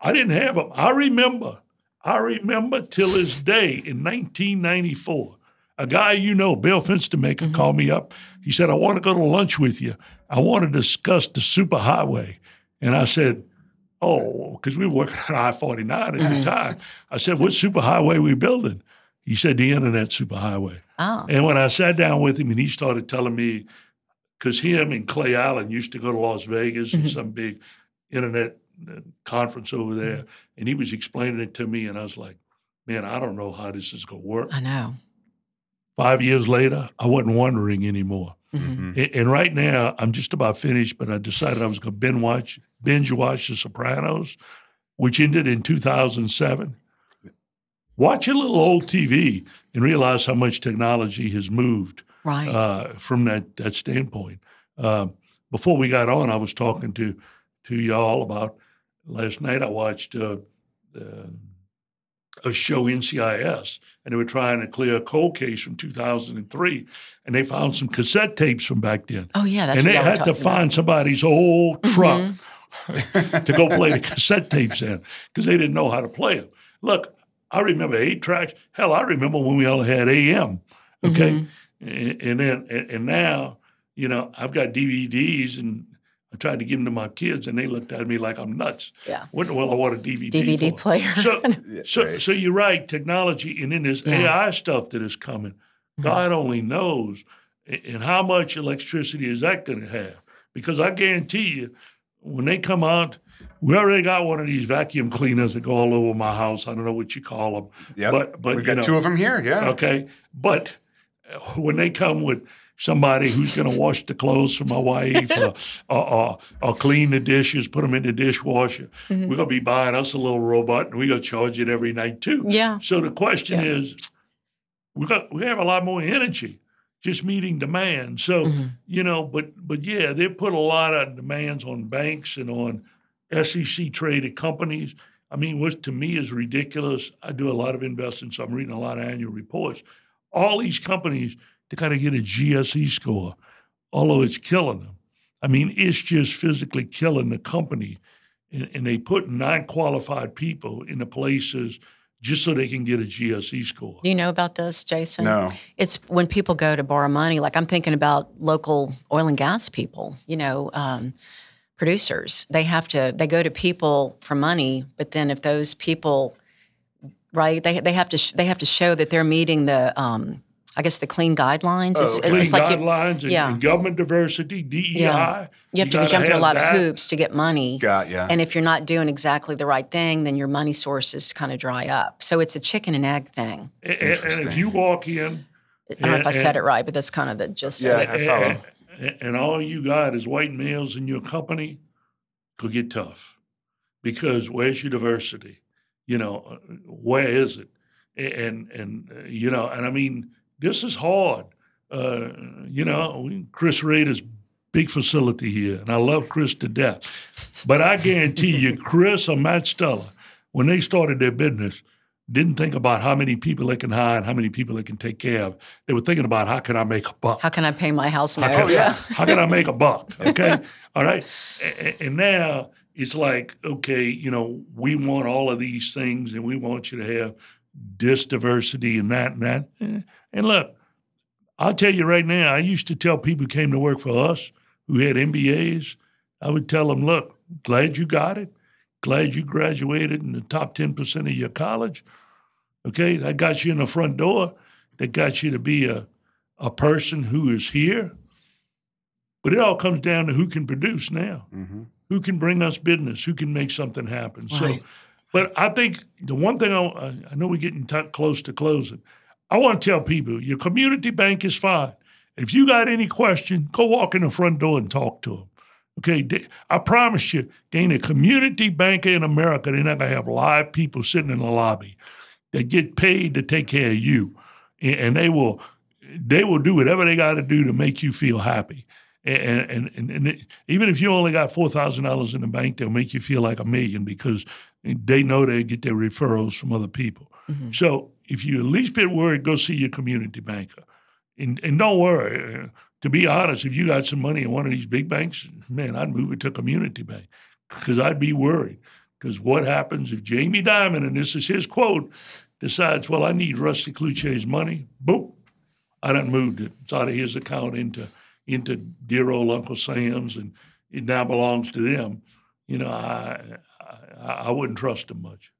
I didn't have them. I remember, I remember till this day in 1994, a guy you know, Bill Fenstermaker, mm-hmm. called me up. He said, I want to go to lunch with you. I want to discuss the superhighway. And I said, Oh, because we were working on I 49 at the mm-hmm. time. I said, What superhighway we building? He said, The internet superhighway. Oh, And when I sat down with him and he started telling me, because him and Clay Allen used to go to Las Vegas and mm-hmm. some big internet conference over there, and he was explaining it to me, and I was like, man, I don't know how this is going to work. I know. Five years later, I wasn't wondering anymore. Mhm. A- And right now, I'm just about finished, but I decided I was going to binge watch, binge watch The Sopranos, which ended in 2007. Watch a little old TV and realize how much technology has moved Right. uh, from that that standpoint. Uh, before we got on, I was talking to to y'all about last night. I watched uh, uh, a show NCIS, and they were trying to clear a cold case from 2003, and they found some cassette tapes from back then, oh, yeah. That's and they y'all had to talking about. find somebody's old truck Mm-hmm. to go play the cassette tapes in because they didn't know how to play them. Look, I remember eight tracks. Hell, I remember when we all had AM. Okay, Mm-hmm. and, and then and, and now you know I've got DVDs and I tried to give them to my kids and they looked at me like I'm nuts. Yeah. What the well I want a DVD DVD for? player. So so so you're right. Technology and then this Yeah. AI stuff that is coming. God only knows. And how much electricity is that going to have? Because I guarantee you, when they come out, we already got one of these vacuum cleaners that go all over my house. I don't know what you call them. Yeah. But but We've you got know, two of them here. Yeah. Okay, but uh, when they come with somebody who's going to wash the clothes for my wife or, or, or, or clean the dishes, put them in the dishwasher, Mm-hmm. we're going to be buying us a little robot and we're going to charge it every night too. Yeah. So the question Yeah. is, we got we have a lot more energy just meeting demand. So Mm-hmm. you know, but but yeah, they put a lot of demands on banks and on SEC traded companies. I mean, what to me is ridiculous. I do a lot of investing, so I'm reading a lot of annual reports. All these companies, they kind of get a GSE score, although it's killing them. I mean, it's just physically killing the company. And, and they put non qualified people in the places just so they can get a GSE score. Do you know about this, Jason? No. It's when people go to borrow money. Like I'm thinking about local oil and gas people. You know, um, producers. They have to. They go to people for money, but then if those people, right, they they have to sh- they have to show that they're meeting the. Um, I guess the clean guidelines. Oh, It's, okay. Clean it's like you, guidelines and, yeah. government diversity, DEI. Yeah. you have to gotta jump through a lot that. of hoops to get money. Got yeah. And if you're not doing exactly the right thing, then your money sources kind of dry up. So it's a chicken and egg thing. And, and- and if you walk in I don't know if I And- said it right, but that's kind of the gist Yeah. of it. I follow. and, and- and all you got is white males in your company, could get tough. Because where's your diversity? You know, uh, where is it? And and uh, you know, and I mean, this is hard. uh, you know, Chris Rader's big facility here, and I love Chris to death. But I guarantee you, Chris or Matt Stella, when they started their business, didn't think about how many people they can hire and how many people they can take care of. They were thinking about how can I make a buck? How can I pay my house note? How can, yeah. how can I make a buck? Okay. all right. And, and now it's like, okay, you know, we want all of these things and we want you to have this diversity and that and that. And look, I'll tell you right now, I used to tell people who came to work for us who had MBAs, I would tell them, look, glad you got it. Glad you graduated in the top 10% of your college. Okay, that got you in the front door. That got you to be a, a person who is here. But it all comes down to who can produce now, mm-hmm. who can bring us business, who can make something happen. Right. So, but I think the one thing I, I know we're getting t- close to closing. I want to tell people your community bank is fine. If you got any question, go walk in the front door and talk to them. Okay, I promise you, they ain't a community banker in America. They're not gonna have live people sitting in the lobby They get paid to take care of you, and they will they will do whatever they got to do to make you feel happy. And and and, it, even if you only got four thousand dollars in the bank, they'll make you feel like a million because they know they get their referrals from other people. Mm-hmm. So if you're at least bit worried, go see your community banker. And, and don't worry. To be honest, if you got some money in one of these big banks, man, I'd move it to a community bank because I'd be worried. Because what happens if Jamie Dimon, and this is his quote, decides, well, I need Rusty Cloutier's money? Boom, I done moved it. It's out of his account into into dear old Uncle Sam's, and it now belongs to them. You know, I I, I wouldn't trust them much.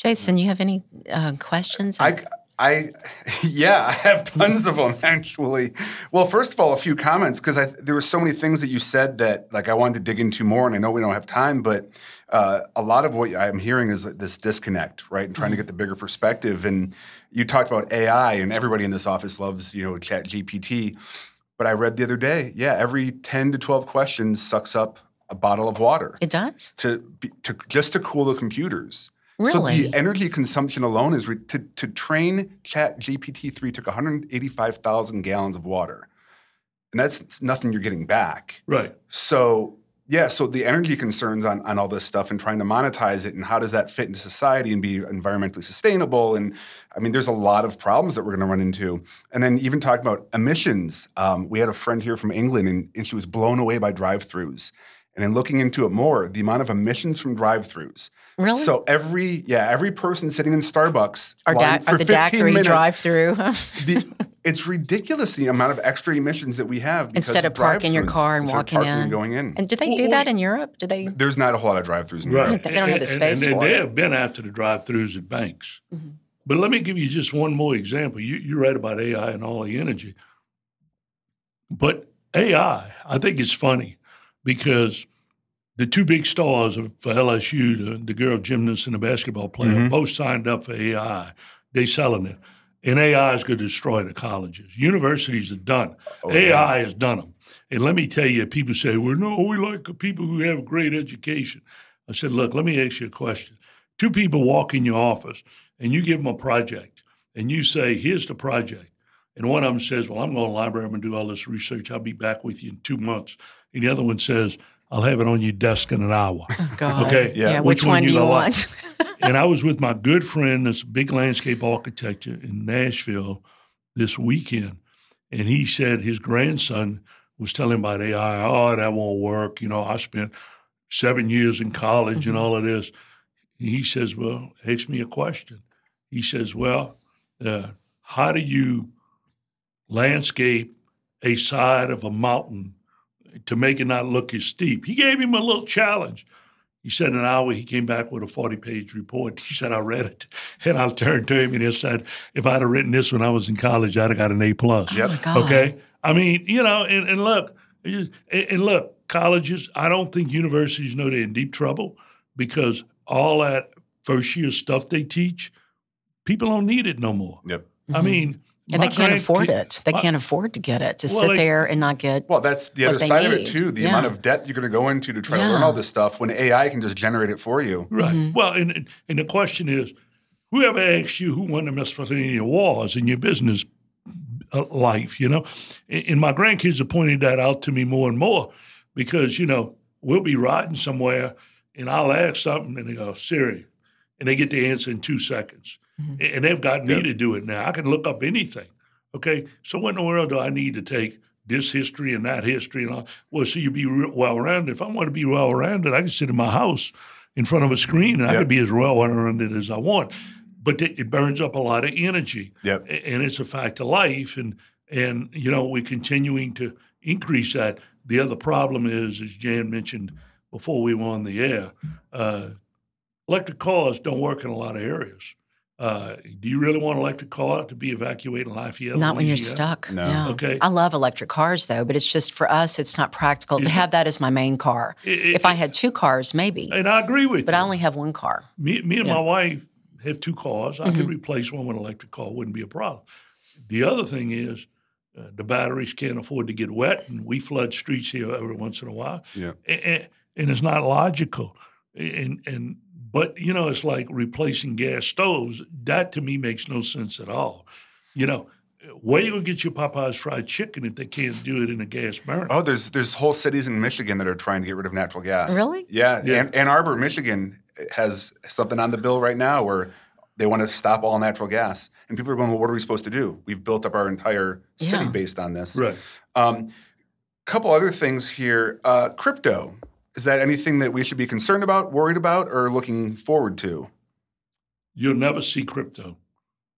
Jason, you have any uh, questions? I, I, yeah, I have tons of them actually. Well, first of all, a few comments because there were so many things that you said that like I wanted to dig into more, and I know we don't have time, but uh, a lot of what I'm hearing is this disconnect, right, and trying mm-hmm. to get the bigger perspective. And you talked about AI, and everybody in this office loves you know Chat GPT. But I read the other day, yeah, every 10 to 12 questions sucks up a bottle of water. It does to, be, to just to cool the computers. Really? So the energy consumption alone is re- to, to train Chat GPT 3 took 185,000 gallons of water. And that's nothing you're getting back. Right. So, yeah, so the energy concerns on, on all this stuff and trying to monetize it and how does that fit into society and be environmentally sustainable. And I mean, there's a lot of problems that we're going to run into. And then even talking about emissions, um, we had a friend here from England and, and she was blown away by drive throughs. And then looking into it more, the amount of emissions from drive-throughs. Really? So every yeah, every person sitting in Starbucks are, da- are the daiquiri drive-through. the, it's ridiculous the amount of extra emissions that we have instead of, parking your car and walking in and going in. And do they well, do that in Europe? Do they? There's not a whole lot of drive-throughs. In right. Europe. They don't have the space and, and, and they, they have been after the drive-throughs at banks. Mm-hmm. But let me give you just one more example. You, you're right about AI and all the energy. But AI, I think it's funny because the two big stars for LSU, the, the girl gymnast and the basketball player, mm-hmm. both signed up for AI. They selling it. And AI is going to destroy the colleges. Universities are done. Oh, AI yeah. has done them. And let me tell you, people say, well, no, we like people who have great education. I said, look, let me ask you a question. Two people walk in your office and you give them a project and you say, here's the project. And one of them says, well, I'm going to the library, I'm going to do all this research. I'll be back with you in two months. And the other one says, I'll have it on your desk in an hour. Oh, God. Okay. Yeah. yeah which, which, one, do you want? and I was with my good friend, this big landscape architecture in Nashville this weekend, and he said his grandson was telling him about AI. Oh, that won't work. You know, I spent seven years in college mm-hmm. and all of this. And he says, "Well, ask me a question." He says, "Well, uh, how do you landscape a side of a mountain?" To make it not look as steep. He gave him a little challenge. He said an hour he came back with a 40 page report. He said, I read it. And I turned to him and he said, if I'd have written this when I was in college, I'd have got an A plus. Yep. Oh okay. I mean, you know, and, and look, and look, colleges, I don't think universities know they're in deep trouble because all that first year stuff they teach, people don't need it no more. Yep. I mm-hmm. mean, and they can't afford it. They can't afford to get it to well, sit there and not get. Well, that's the other side need. of it too. The yeah. amount of debt you're going to go into to try yeah. to learn all this stuff when AI can just generate it for you. Right. Mm-hmm. Well, and and the question is, whoever asks you who won the Miss Wars in your business uh, life, you know. And, and my grandkids are pointing that out to me more and more because, you know, we'll be riding somewhere and I'll ask something and they go, Siri, and they get the answer in two seconds. Mhm. And they've got me Yep. to do it now. I can look up anything. Okay. So what in the world do I need to take this history and that history and all? Well, so you be well rounded. If I want to be well rounded, I can sit in my house in front of a screen and I Yep. can be as well rounded as I want. But it, burns up a lot of energy Yep. and it's a fact of life and and you know we're continuing to increase that the other problem is as jan mentioned before we were on the air uh, electric cars don't work in a lot of areas uh, do you really want an electric car to be evacuating Lafayette? Not when you're stuck. No. Yeah. Okay. I love electric cars though, but it's just for us, it's not practical to have that as my main car. It- it- If I had two cars, maybe, and I agree with you. but you. I only have one car. me, me and Yeah. my wife have two cars. I could Mhm. replace one with an electric car; wouldn't be a problem. The other thing is, uh, the batteries can't afford to get wet, and we flood streets here every once in a while. Yeah. and, and it's not logical. And and but you know, it's like replacing gas stoves. That to me makes no sense at all. You know, where you gonna get your Popeyes fried chicken if they can't do it in a gas burner? Oh, there's there's whole cities in Michigan that are trying to get rid of natural gas. Really? Yeah. Yeah. Ann, Ann Arbor, Michigan has something on the bill right now where they want to stop all natural gas. And people are going, well, what are we supposed to do? We've built up our entire city Yeah. based on this. Right. Um, couple other things here. Uh, crypto. Is that anything that we should be concerned about, worried about, or looking forward to? You'll never see crypto.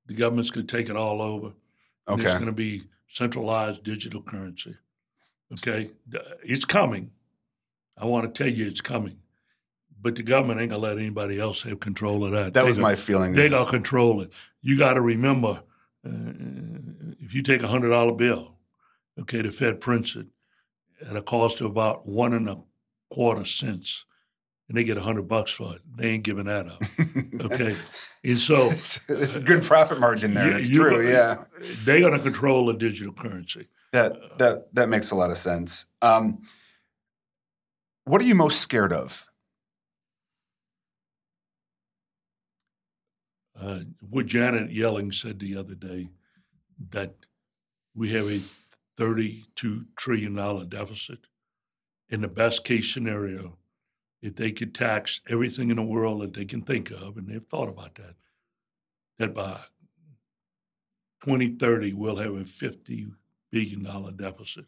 The government's going to take it all over. and It's going to be centralized digital currency. Okay, it's coming. I want to tell you, it's coming. But the government ain't gonna let anybody else have control of that. That They was gonna- my feeling. They is- gonna control it. You got to remember, uh, if you take a hundred dollar bill, okay, the Fed prints it at a cost of about one and a quarter cents, and they get a hundred bucks for it. They ain't giving that up. Okay, and so It's a good profit margin there. you- That's true. Yeah. they're gonna control the digital currency. That that that makes a lot of sense. Um, what are you most scared of? uh, what Janet Yellen said the other day that we have a $32 trillion deficit. In the best case scenario, if they could tax everything in the world that they can think of, and they've thought about that, that by 2030 we'll have a $50 billion deficit.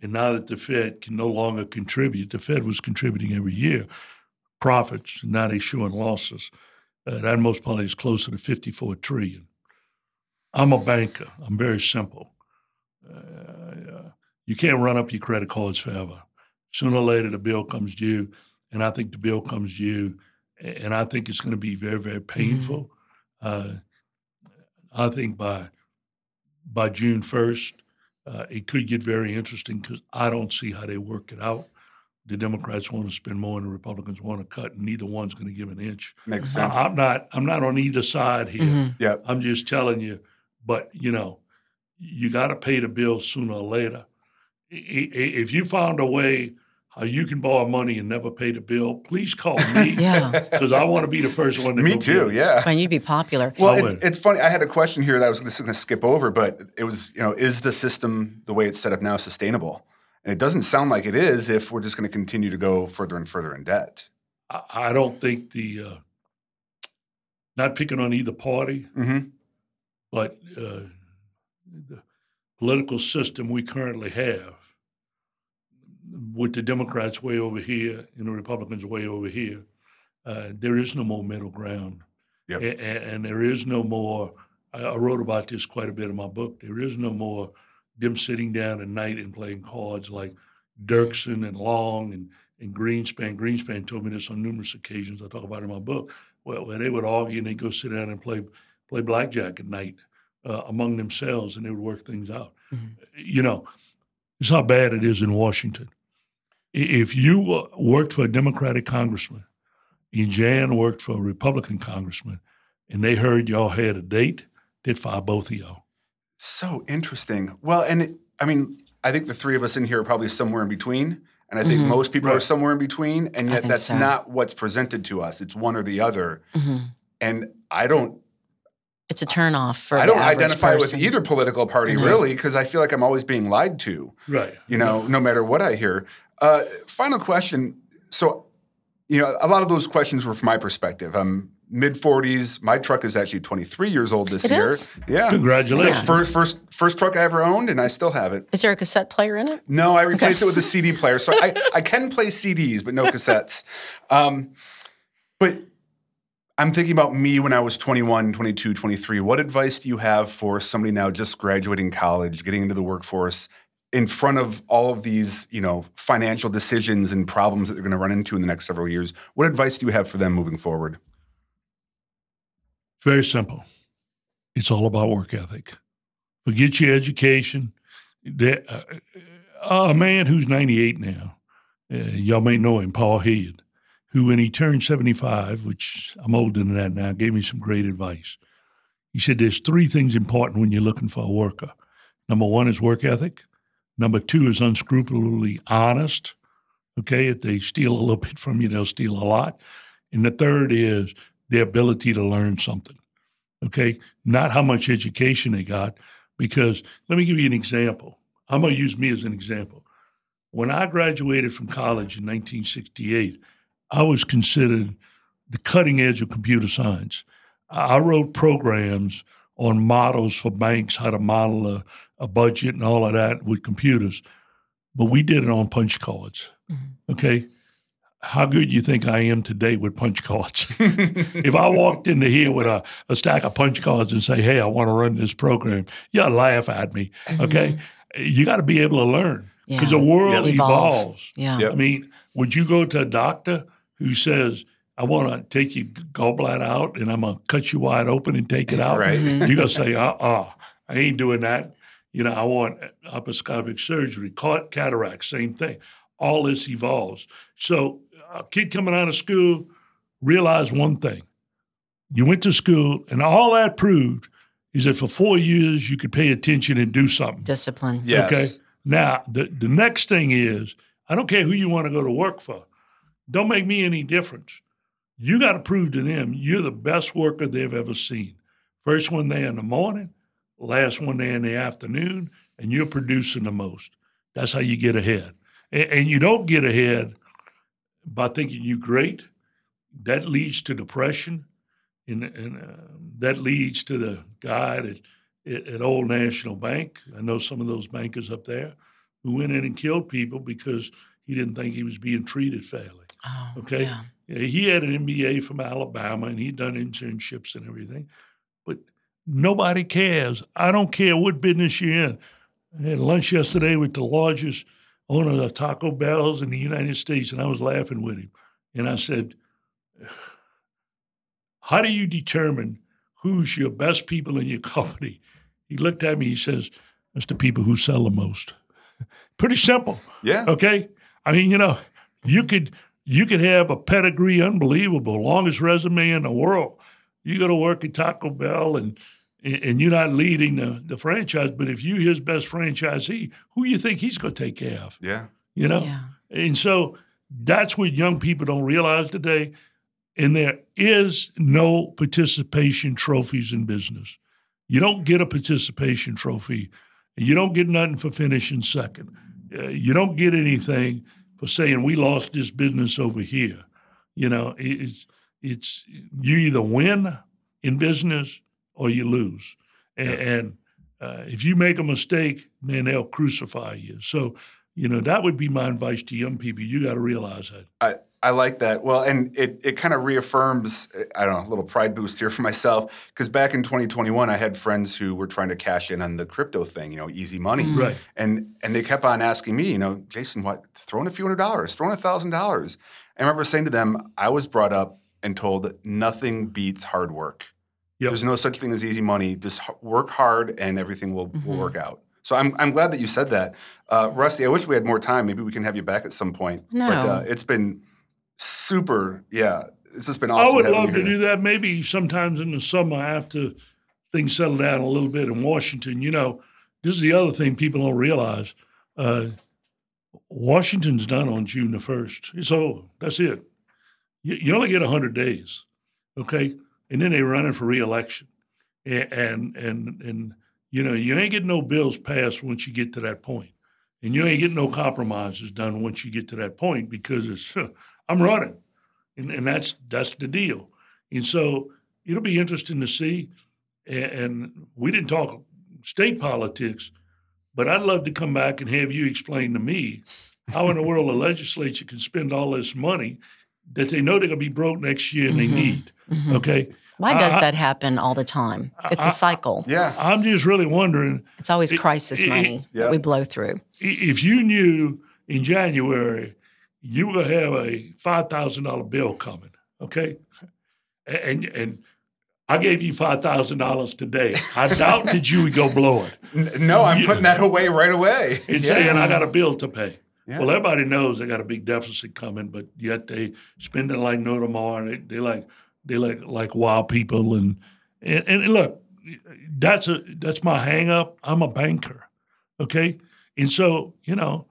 And now that the Fed can no longer contribute, the Fed was contributing every year profits, they're showing losses. Uh, that most probably is closer to 54 trillion. I'm a banker. I'm very simple. Uh, you can't run up your credit cards forever. Sooner or later, the bill comes due, and I think the bill comes due, and I think it's going to be very, very painful. Uh, I think by by June 1st, uh, it could get very interesting because I don't see how they work it out. The Democrats want to spend more, and the Republicans want to cut, and neither one's going to give an inch. Makes I- sense. I'm not. I'm not on either side here. Mhm. yeah. I'm just telling you. But you know, you got to pay the bill sooner or later. I- i- If you found a way how you can borrow money and never pay the bill, please call me Yeah. because I want to be the first one to Me go too. get it. Yeah. And you'd be popular. Well, it, it's funny. I had a question here that I was going to skip over, but it was, you know, is the system the way it's set up now sustainable? And it doesn't sound like it is if we're just going to continue to go further and further in debt. I, I don't think the uh, not picking on either party, Mm-hmm. but uh, the political system we currently have, with the Democrats way over here and the Republicans way over here, uh, there is no more middle ground. Yep. A- a- and there is no more, I, I wrote about this quite a bit in my book, there is no more them sitting down at night and playing cards like Dirksen and Long and, and Greenspan. Greenspan told me this on numerous occasions. I talk about it in my book, where, where they would argue and they'd go sit down and play play blackjack at night uh, among themselves, and they would work things out. Mhm. You know, it's how bad it is in Washington. I- If you uh, worked for a Democratic congressman, and Jan worked for a Republican congressman, and they heard y'all had a date, they'd fire both of y'all. So interesting. Well, and it, I mean, I think the three of us in here are probably somewhere in between. And I think Mhm. most people are somewhere in between. And yet that's so. not what's presented to us. It's one or the other. Mhm. And I don't It's a turnoff for I don't average identify person. with either political party Mhm. really because I feel like I'm always being lied to. Right. You know, no matter what I hear. Uh, final question. So, you know, a lot of those questions were from my perspective. I'm mid 40s. My truck is actually 23 years old this It year. is? Yeah. Congratulations. It's the First, first, first truck I ever owned, and I still have it. Is there a cassette player in it? No, I replaced it with a CD player. So I, I can play CDs, but no cassettes. Um, but I'm thinking about me when I was 21, 22, 23. What advice do you have for somebody now just graduating college, getting into the workforce, in front of all of these, you know, financial decisions and problems that they're going to run into in the next several years? What advice do you have for them moving forward? Very simple. It's all about work ethic. Forget your education. Uh, a man who's 98 now, uh, y'all may know him, Paul Hilliard, who, when he turned 75, which I'm older than that now, gave me some great advice. He said, There's three things important when you're looking for a worker. Number one is work ethic. Number two is unscrupulously honest. Okay, if they steal a little bit from you, they'll steal a lot. And the third is the ability to learn something. Okay, not how much education they got, because let me give you an example. I'm going to use me as an example. When I graduated from college in 1968, I was considered the cutting edge of computer science. I I wrote programs on models for banks, how to model a, a budget and all of that with computers, but we did it on punch cards. Mm-hmm. Okay. How good do you think I am today with punch cards? if I walked into here with a, a stack of punch cards and say, "Hey, I want to run this program," you'll laugh at me. Mm-hmm. Okay, you got to be able to learn because Yeah. the world Yep. Evolves. Yeah. Yep. I mean, would you go to a doctor who says, "I want to take your gallbladder out and I'm gonna cut you wide open and take it out"? Right. Mhm. You're gonna say, "Uh-uh, I ain't doing that." You know, I want laparoscopic surgery, ca- cataract, same thing. All this evolves. So, a kid coming out of school realize one thing: you went to school, and all that proved is that for four years you could pay attention and do something. Discipline. Yes. Okay. Now, the, the next thing is I don't care who you want to go to work for. Don't make me any difference. You got to prove to them you're the best worker they've ever seen. First one there in the morning, last one there in the afternoon, and you're producing the most. That's how you get ahead. And, and you don't get ahead by thinking you're great. That leads to depression, and, and uh, that leads to the guy that at, at Old National Bank. I know some of those bankers up there who went in and killed people because he didn't think he was being treated fairly. Oh, Okay. yeah. He had an MBA from Alabama and he'd done internships and everything, but nobody cares. I don't care what business you're in. I had lunch yesterday with the largest owner of Taco Bells in the United States, and I was laughing with him. And I said, How do you determine who's your best people in your company? He looked at me, he says, That's the people who sell the most. Pretty simple. Yeah. Okay. I mean, you know, you could you could have a pedigree unbelievable, longest resume in the world. You go to work at Taco Bell and and you're not leading the, the franchise, but if you his best franchisee, who you think he's going to take care of? Yeah. You know, Yeah. and so that's what young people don't realize today. And there is no participation trophies in business. You don't get a participation trophy. You don't get nothing for finishing second. Uh, you don't get anything for saying we lost this business over here. You know, it's it's you either win in business or you lose. And, and uh, if you make a mistake, man, they'll crucify you. So, you know, that would be my advice to young people. You got to realize that. I, I like that. Well, and it, it kind of reaffirms, I don't know, a little pride boost here for myself. Because back in 2021, I had friends who were trying to cash in on the crypto thing, you know, easy money. Right. And and they kept on asking me, you know, Jason, what, throw in a few hundred dollars, throw in a thousand dollars. I remember saying to them, I was brought up and told nothing beats hard work. Yep. There's no such thing as easy money. Just work hard and everything will, will Mhm. work out. So I'm, I'm glad that you said that. Uh, Rusty, I wish we had more time. Maybe we can have you back at some point. But No. uh, it's been super, yeah. It's just been awesome. I would love to do that. Maybe sometimes in the summer after things settle down a little bit in Washington. You know, this is the other thing people don't realize. Uh, Washington's done on June the 1st. So that's it. You, you only get 100 days, okay? And then they're running for reelection. and and and, and you know you ain't getting no bills passed once you get to that point, and you ain't getting no compromises done once you get to that point because it's I'm running, and, and that's that's the deal, and so it'll be interesting to see, and, and we didn't talk state politics, but I'd love to come back and have you explain to me how in the world a legislature can spend all this money that they know they're going to be broke next year and Mhm. they need. Mhm. Okay, Why does I- that happen all the time? It's I- a cycle. Yeah. I'm just really wondering It's always It- crisis it- money Yeah. that we blow through. if you knew in January you will have a five thousand dollar bill coming. Okay, and and I gave you five thousand dollars today. I doubt that you would go blow it. No, I'm You- putting that away right away. and Yeah. saying I got a bill to pay. Yeah. Well, everybody knows they got a big deficit coming, but yet they spend it like no tomorrow. They, they like they like like wild people, and, and and look, that's a that's my hang up. I'm a banker, okay, and so you know,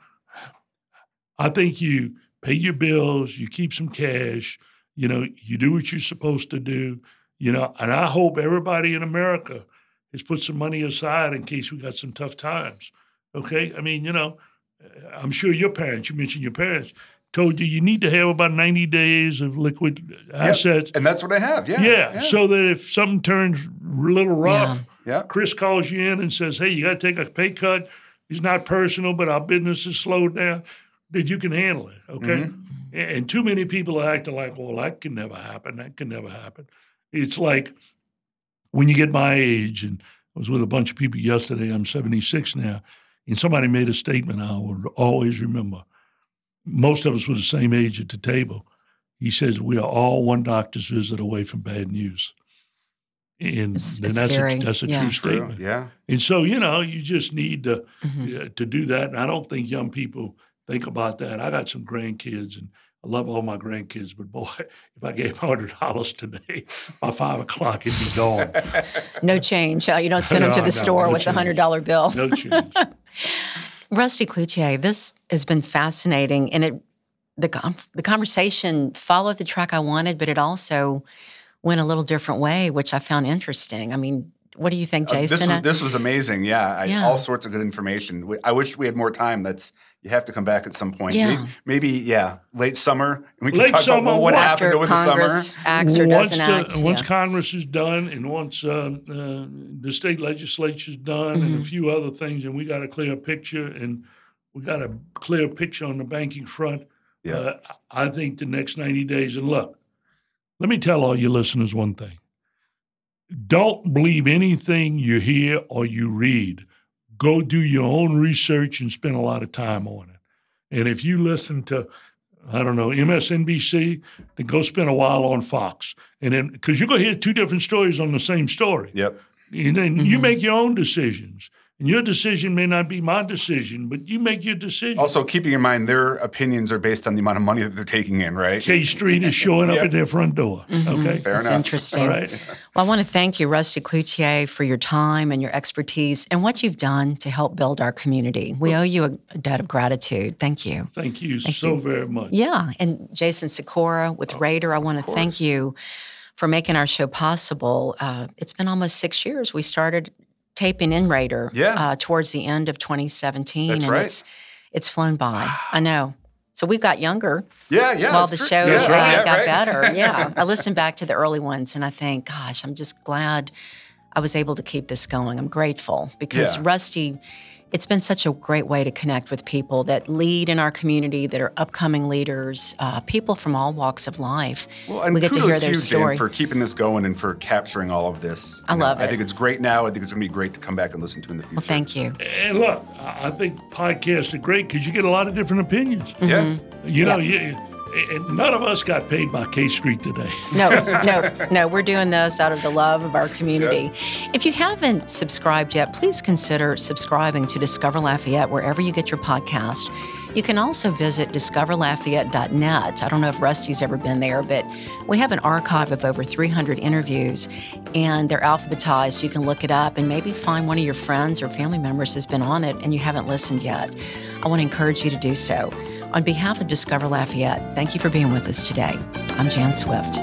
I think you pay your bills, you keep some cash, you know, you do what you're supposed to do, you know, and I hope everybody in America has put some money aside in case we got some tough times. Okay, I mean, you know, uh, I'm sure your parents, you mentioned your parents, told you you need to have about 90 days of liquid uh, assets. and that's what I have. Yeah. Yeah, so that if something turns a little rough, yeah. Chris calls you in and says, "Hey, you got to take a pay cut. It's not personal, but our business is slowed down. That you can handle it, okay?" Mm-hmm. And, and too many people are acting like, "Well, that can never happen. That can never happen." It's like when you get my age, and I was with a bunch of people yesterday. I'm 76 now, and somebody made a statement I will always remember. Most of us were the same age at the table. He says, "We are all one doctor's visit away from bad news." And, It's- and it's that's scary. a, that's a Yeah. true True. statement. Yeah. And so, you know, you just need to Mhm. uh, to do that. And I don't think young people think about that. I got some grandkids, and I love all my grandkids. But boy, if I gave hundred dollars today, by five o'clock it'd be gone. No change. Uh, you don't send them to the no, store no with the change. hundred dollar bill. No change. Rusty Cloutier, this has been fascinating, and it the com- the conversation followed the track I wanted, but it also went a little different way, which I found interesting. I mean, what do you think, Uh, this Jason? was this was amazing. Yeah, I, Yeah. all sorts of good information. We- I wish we had more time. That's you have to come back at some point. Yeah. Maybe, maybe yeah, late summer. We can Late talk summer, about well, what what? happened After over the summer. Congress acts or once doesn't the, act. once yeah. Congress is done, and once uh, uh, the state legislature is done, and Mm-hmm. a few other things, and we got a clear picture, and we got a clear picture on the banking front. Yeah. Uh, I think the next ninety days. And look, let me tell all your listeners one thing: don't believe anything you hear or you read. Go do your own research and spend a lot of time on it. And if you listen to I don't know, MSNBC, then go spend a while on Fox. And then, because you're going to hear two different stories on the same story. Yep. And then you Mhm. make your own decisions. And your decision may not be my decision, but you make your decision. Also, keeping in mind their opinions are based on the amount of money that they're taking in, right? K Street is showing up Yep. at their front door. Okay. Fair That's enough. interesting. All right. Well, I want to thank you, Rusty Cloutier, for your time and your expertise and what you've done to help build our community. We owe you a, a debt of gratitude. Thank you. Thank you so very much. Yeah. And Jason Sikora with Raider, I want to thank you for making our show possible. Uh, it's been almost six years. We started taping in Raider Yeah. uh, towards the end of 2017. That's and right. it's it's flown by. I know. So we've got younger Yeah, yeah. while the true. show Yeah, uh, right, got right. better. Yeah. I listen back to the early ones and I think, gosh, I'm just glad I was able to keep this going. I'm grateful because Yeah. Rusty, it's been such a great way to connect with people that lead in our community, that are upcoming leaders, uh, people from all walks of life. Well, and we get to hear their you, story. Jan, for keeping this going and for capturing all of this. I You know, love I think it's great now. I think it's going to be great to come back and listen to in the future. well, thank you. And look, I I think podcasts are great because you get a lot of different opinions. Yeah. You know, Yeah. you, and none of us got paid by K Street today. No, no, no. We're doing this out of the love of our community. If you haven't subscribed yet, please consider subscribing to Discover Lafayette wherever you get your podcast. You can also visit discoverlafayette.net. I don't know if Rusty's ever been there, but we have an archive of over 300 interviews, and they're alphabetized. You can look it up and maybe find one of your friends or family members has been on it and you haven't listened yet. I want to encourage you to do so. On behalf of Discover Lafayette, thank you for being with us today. I'm Jan Swift.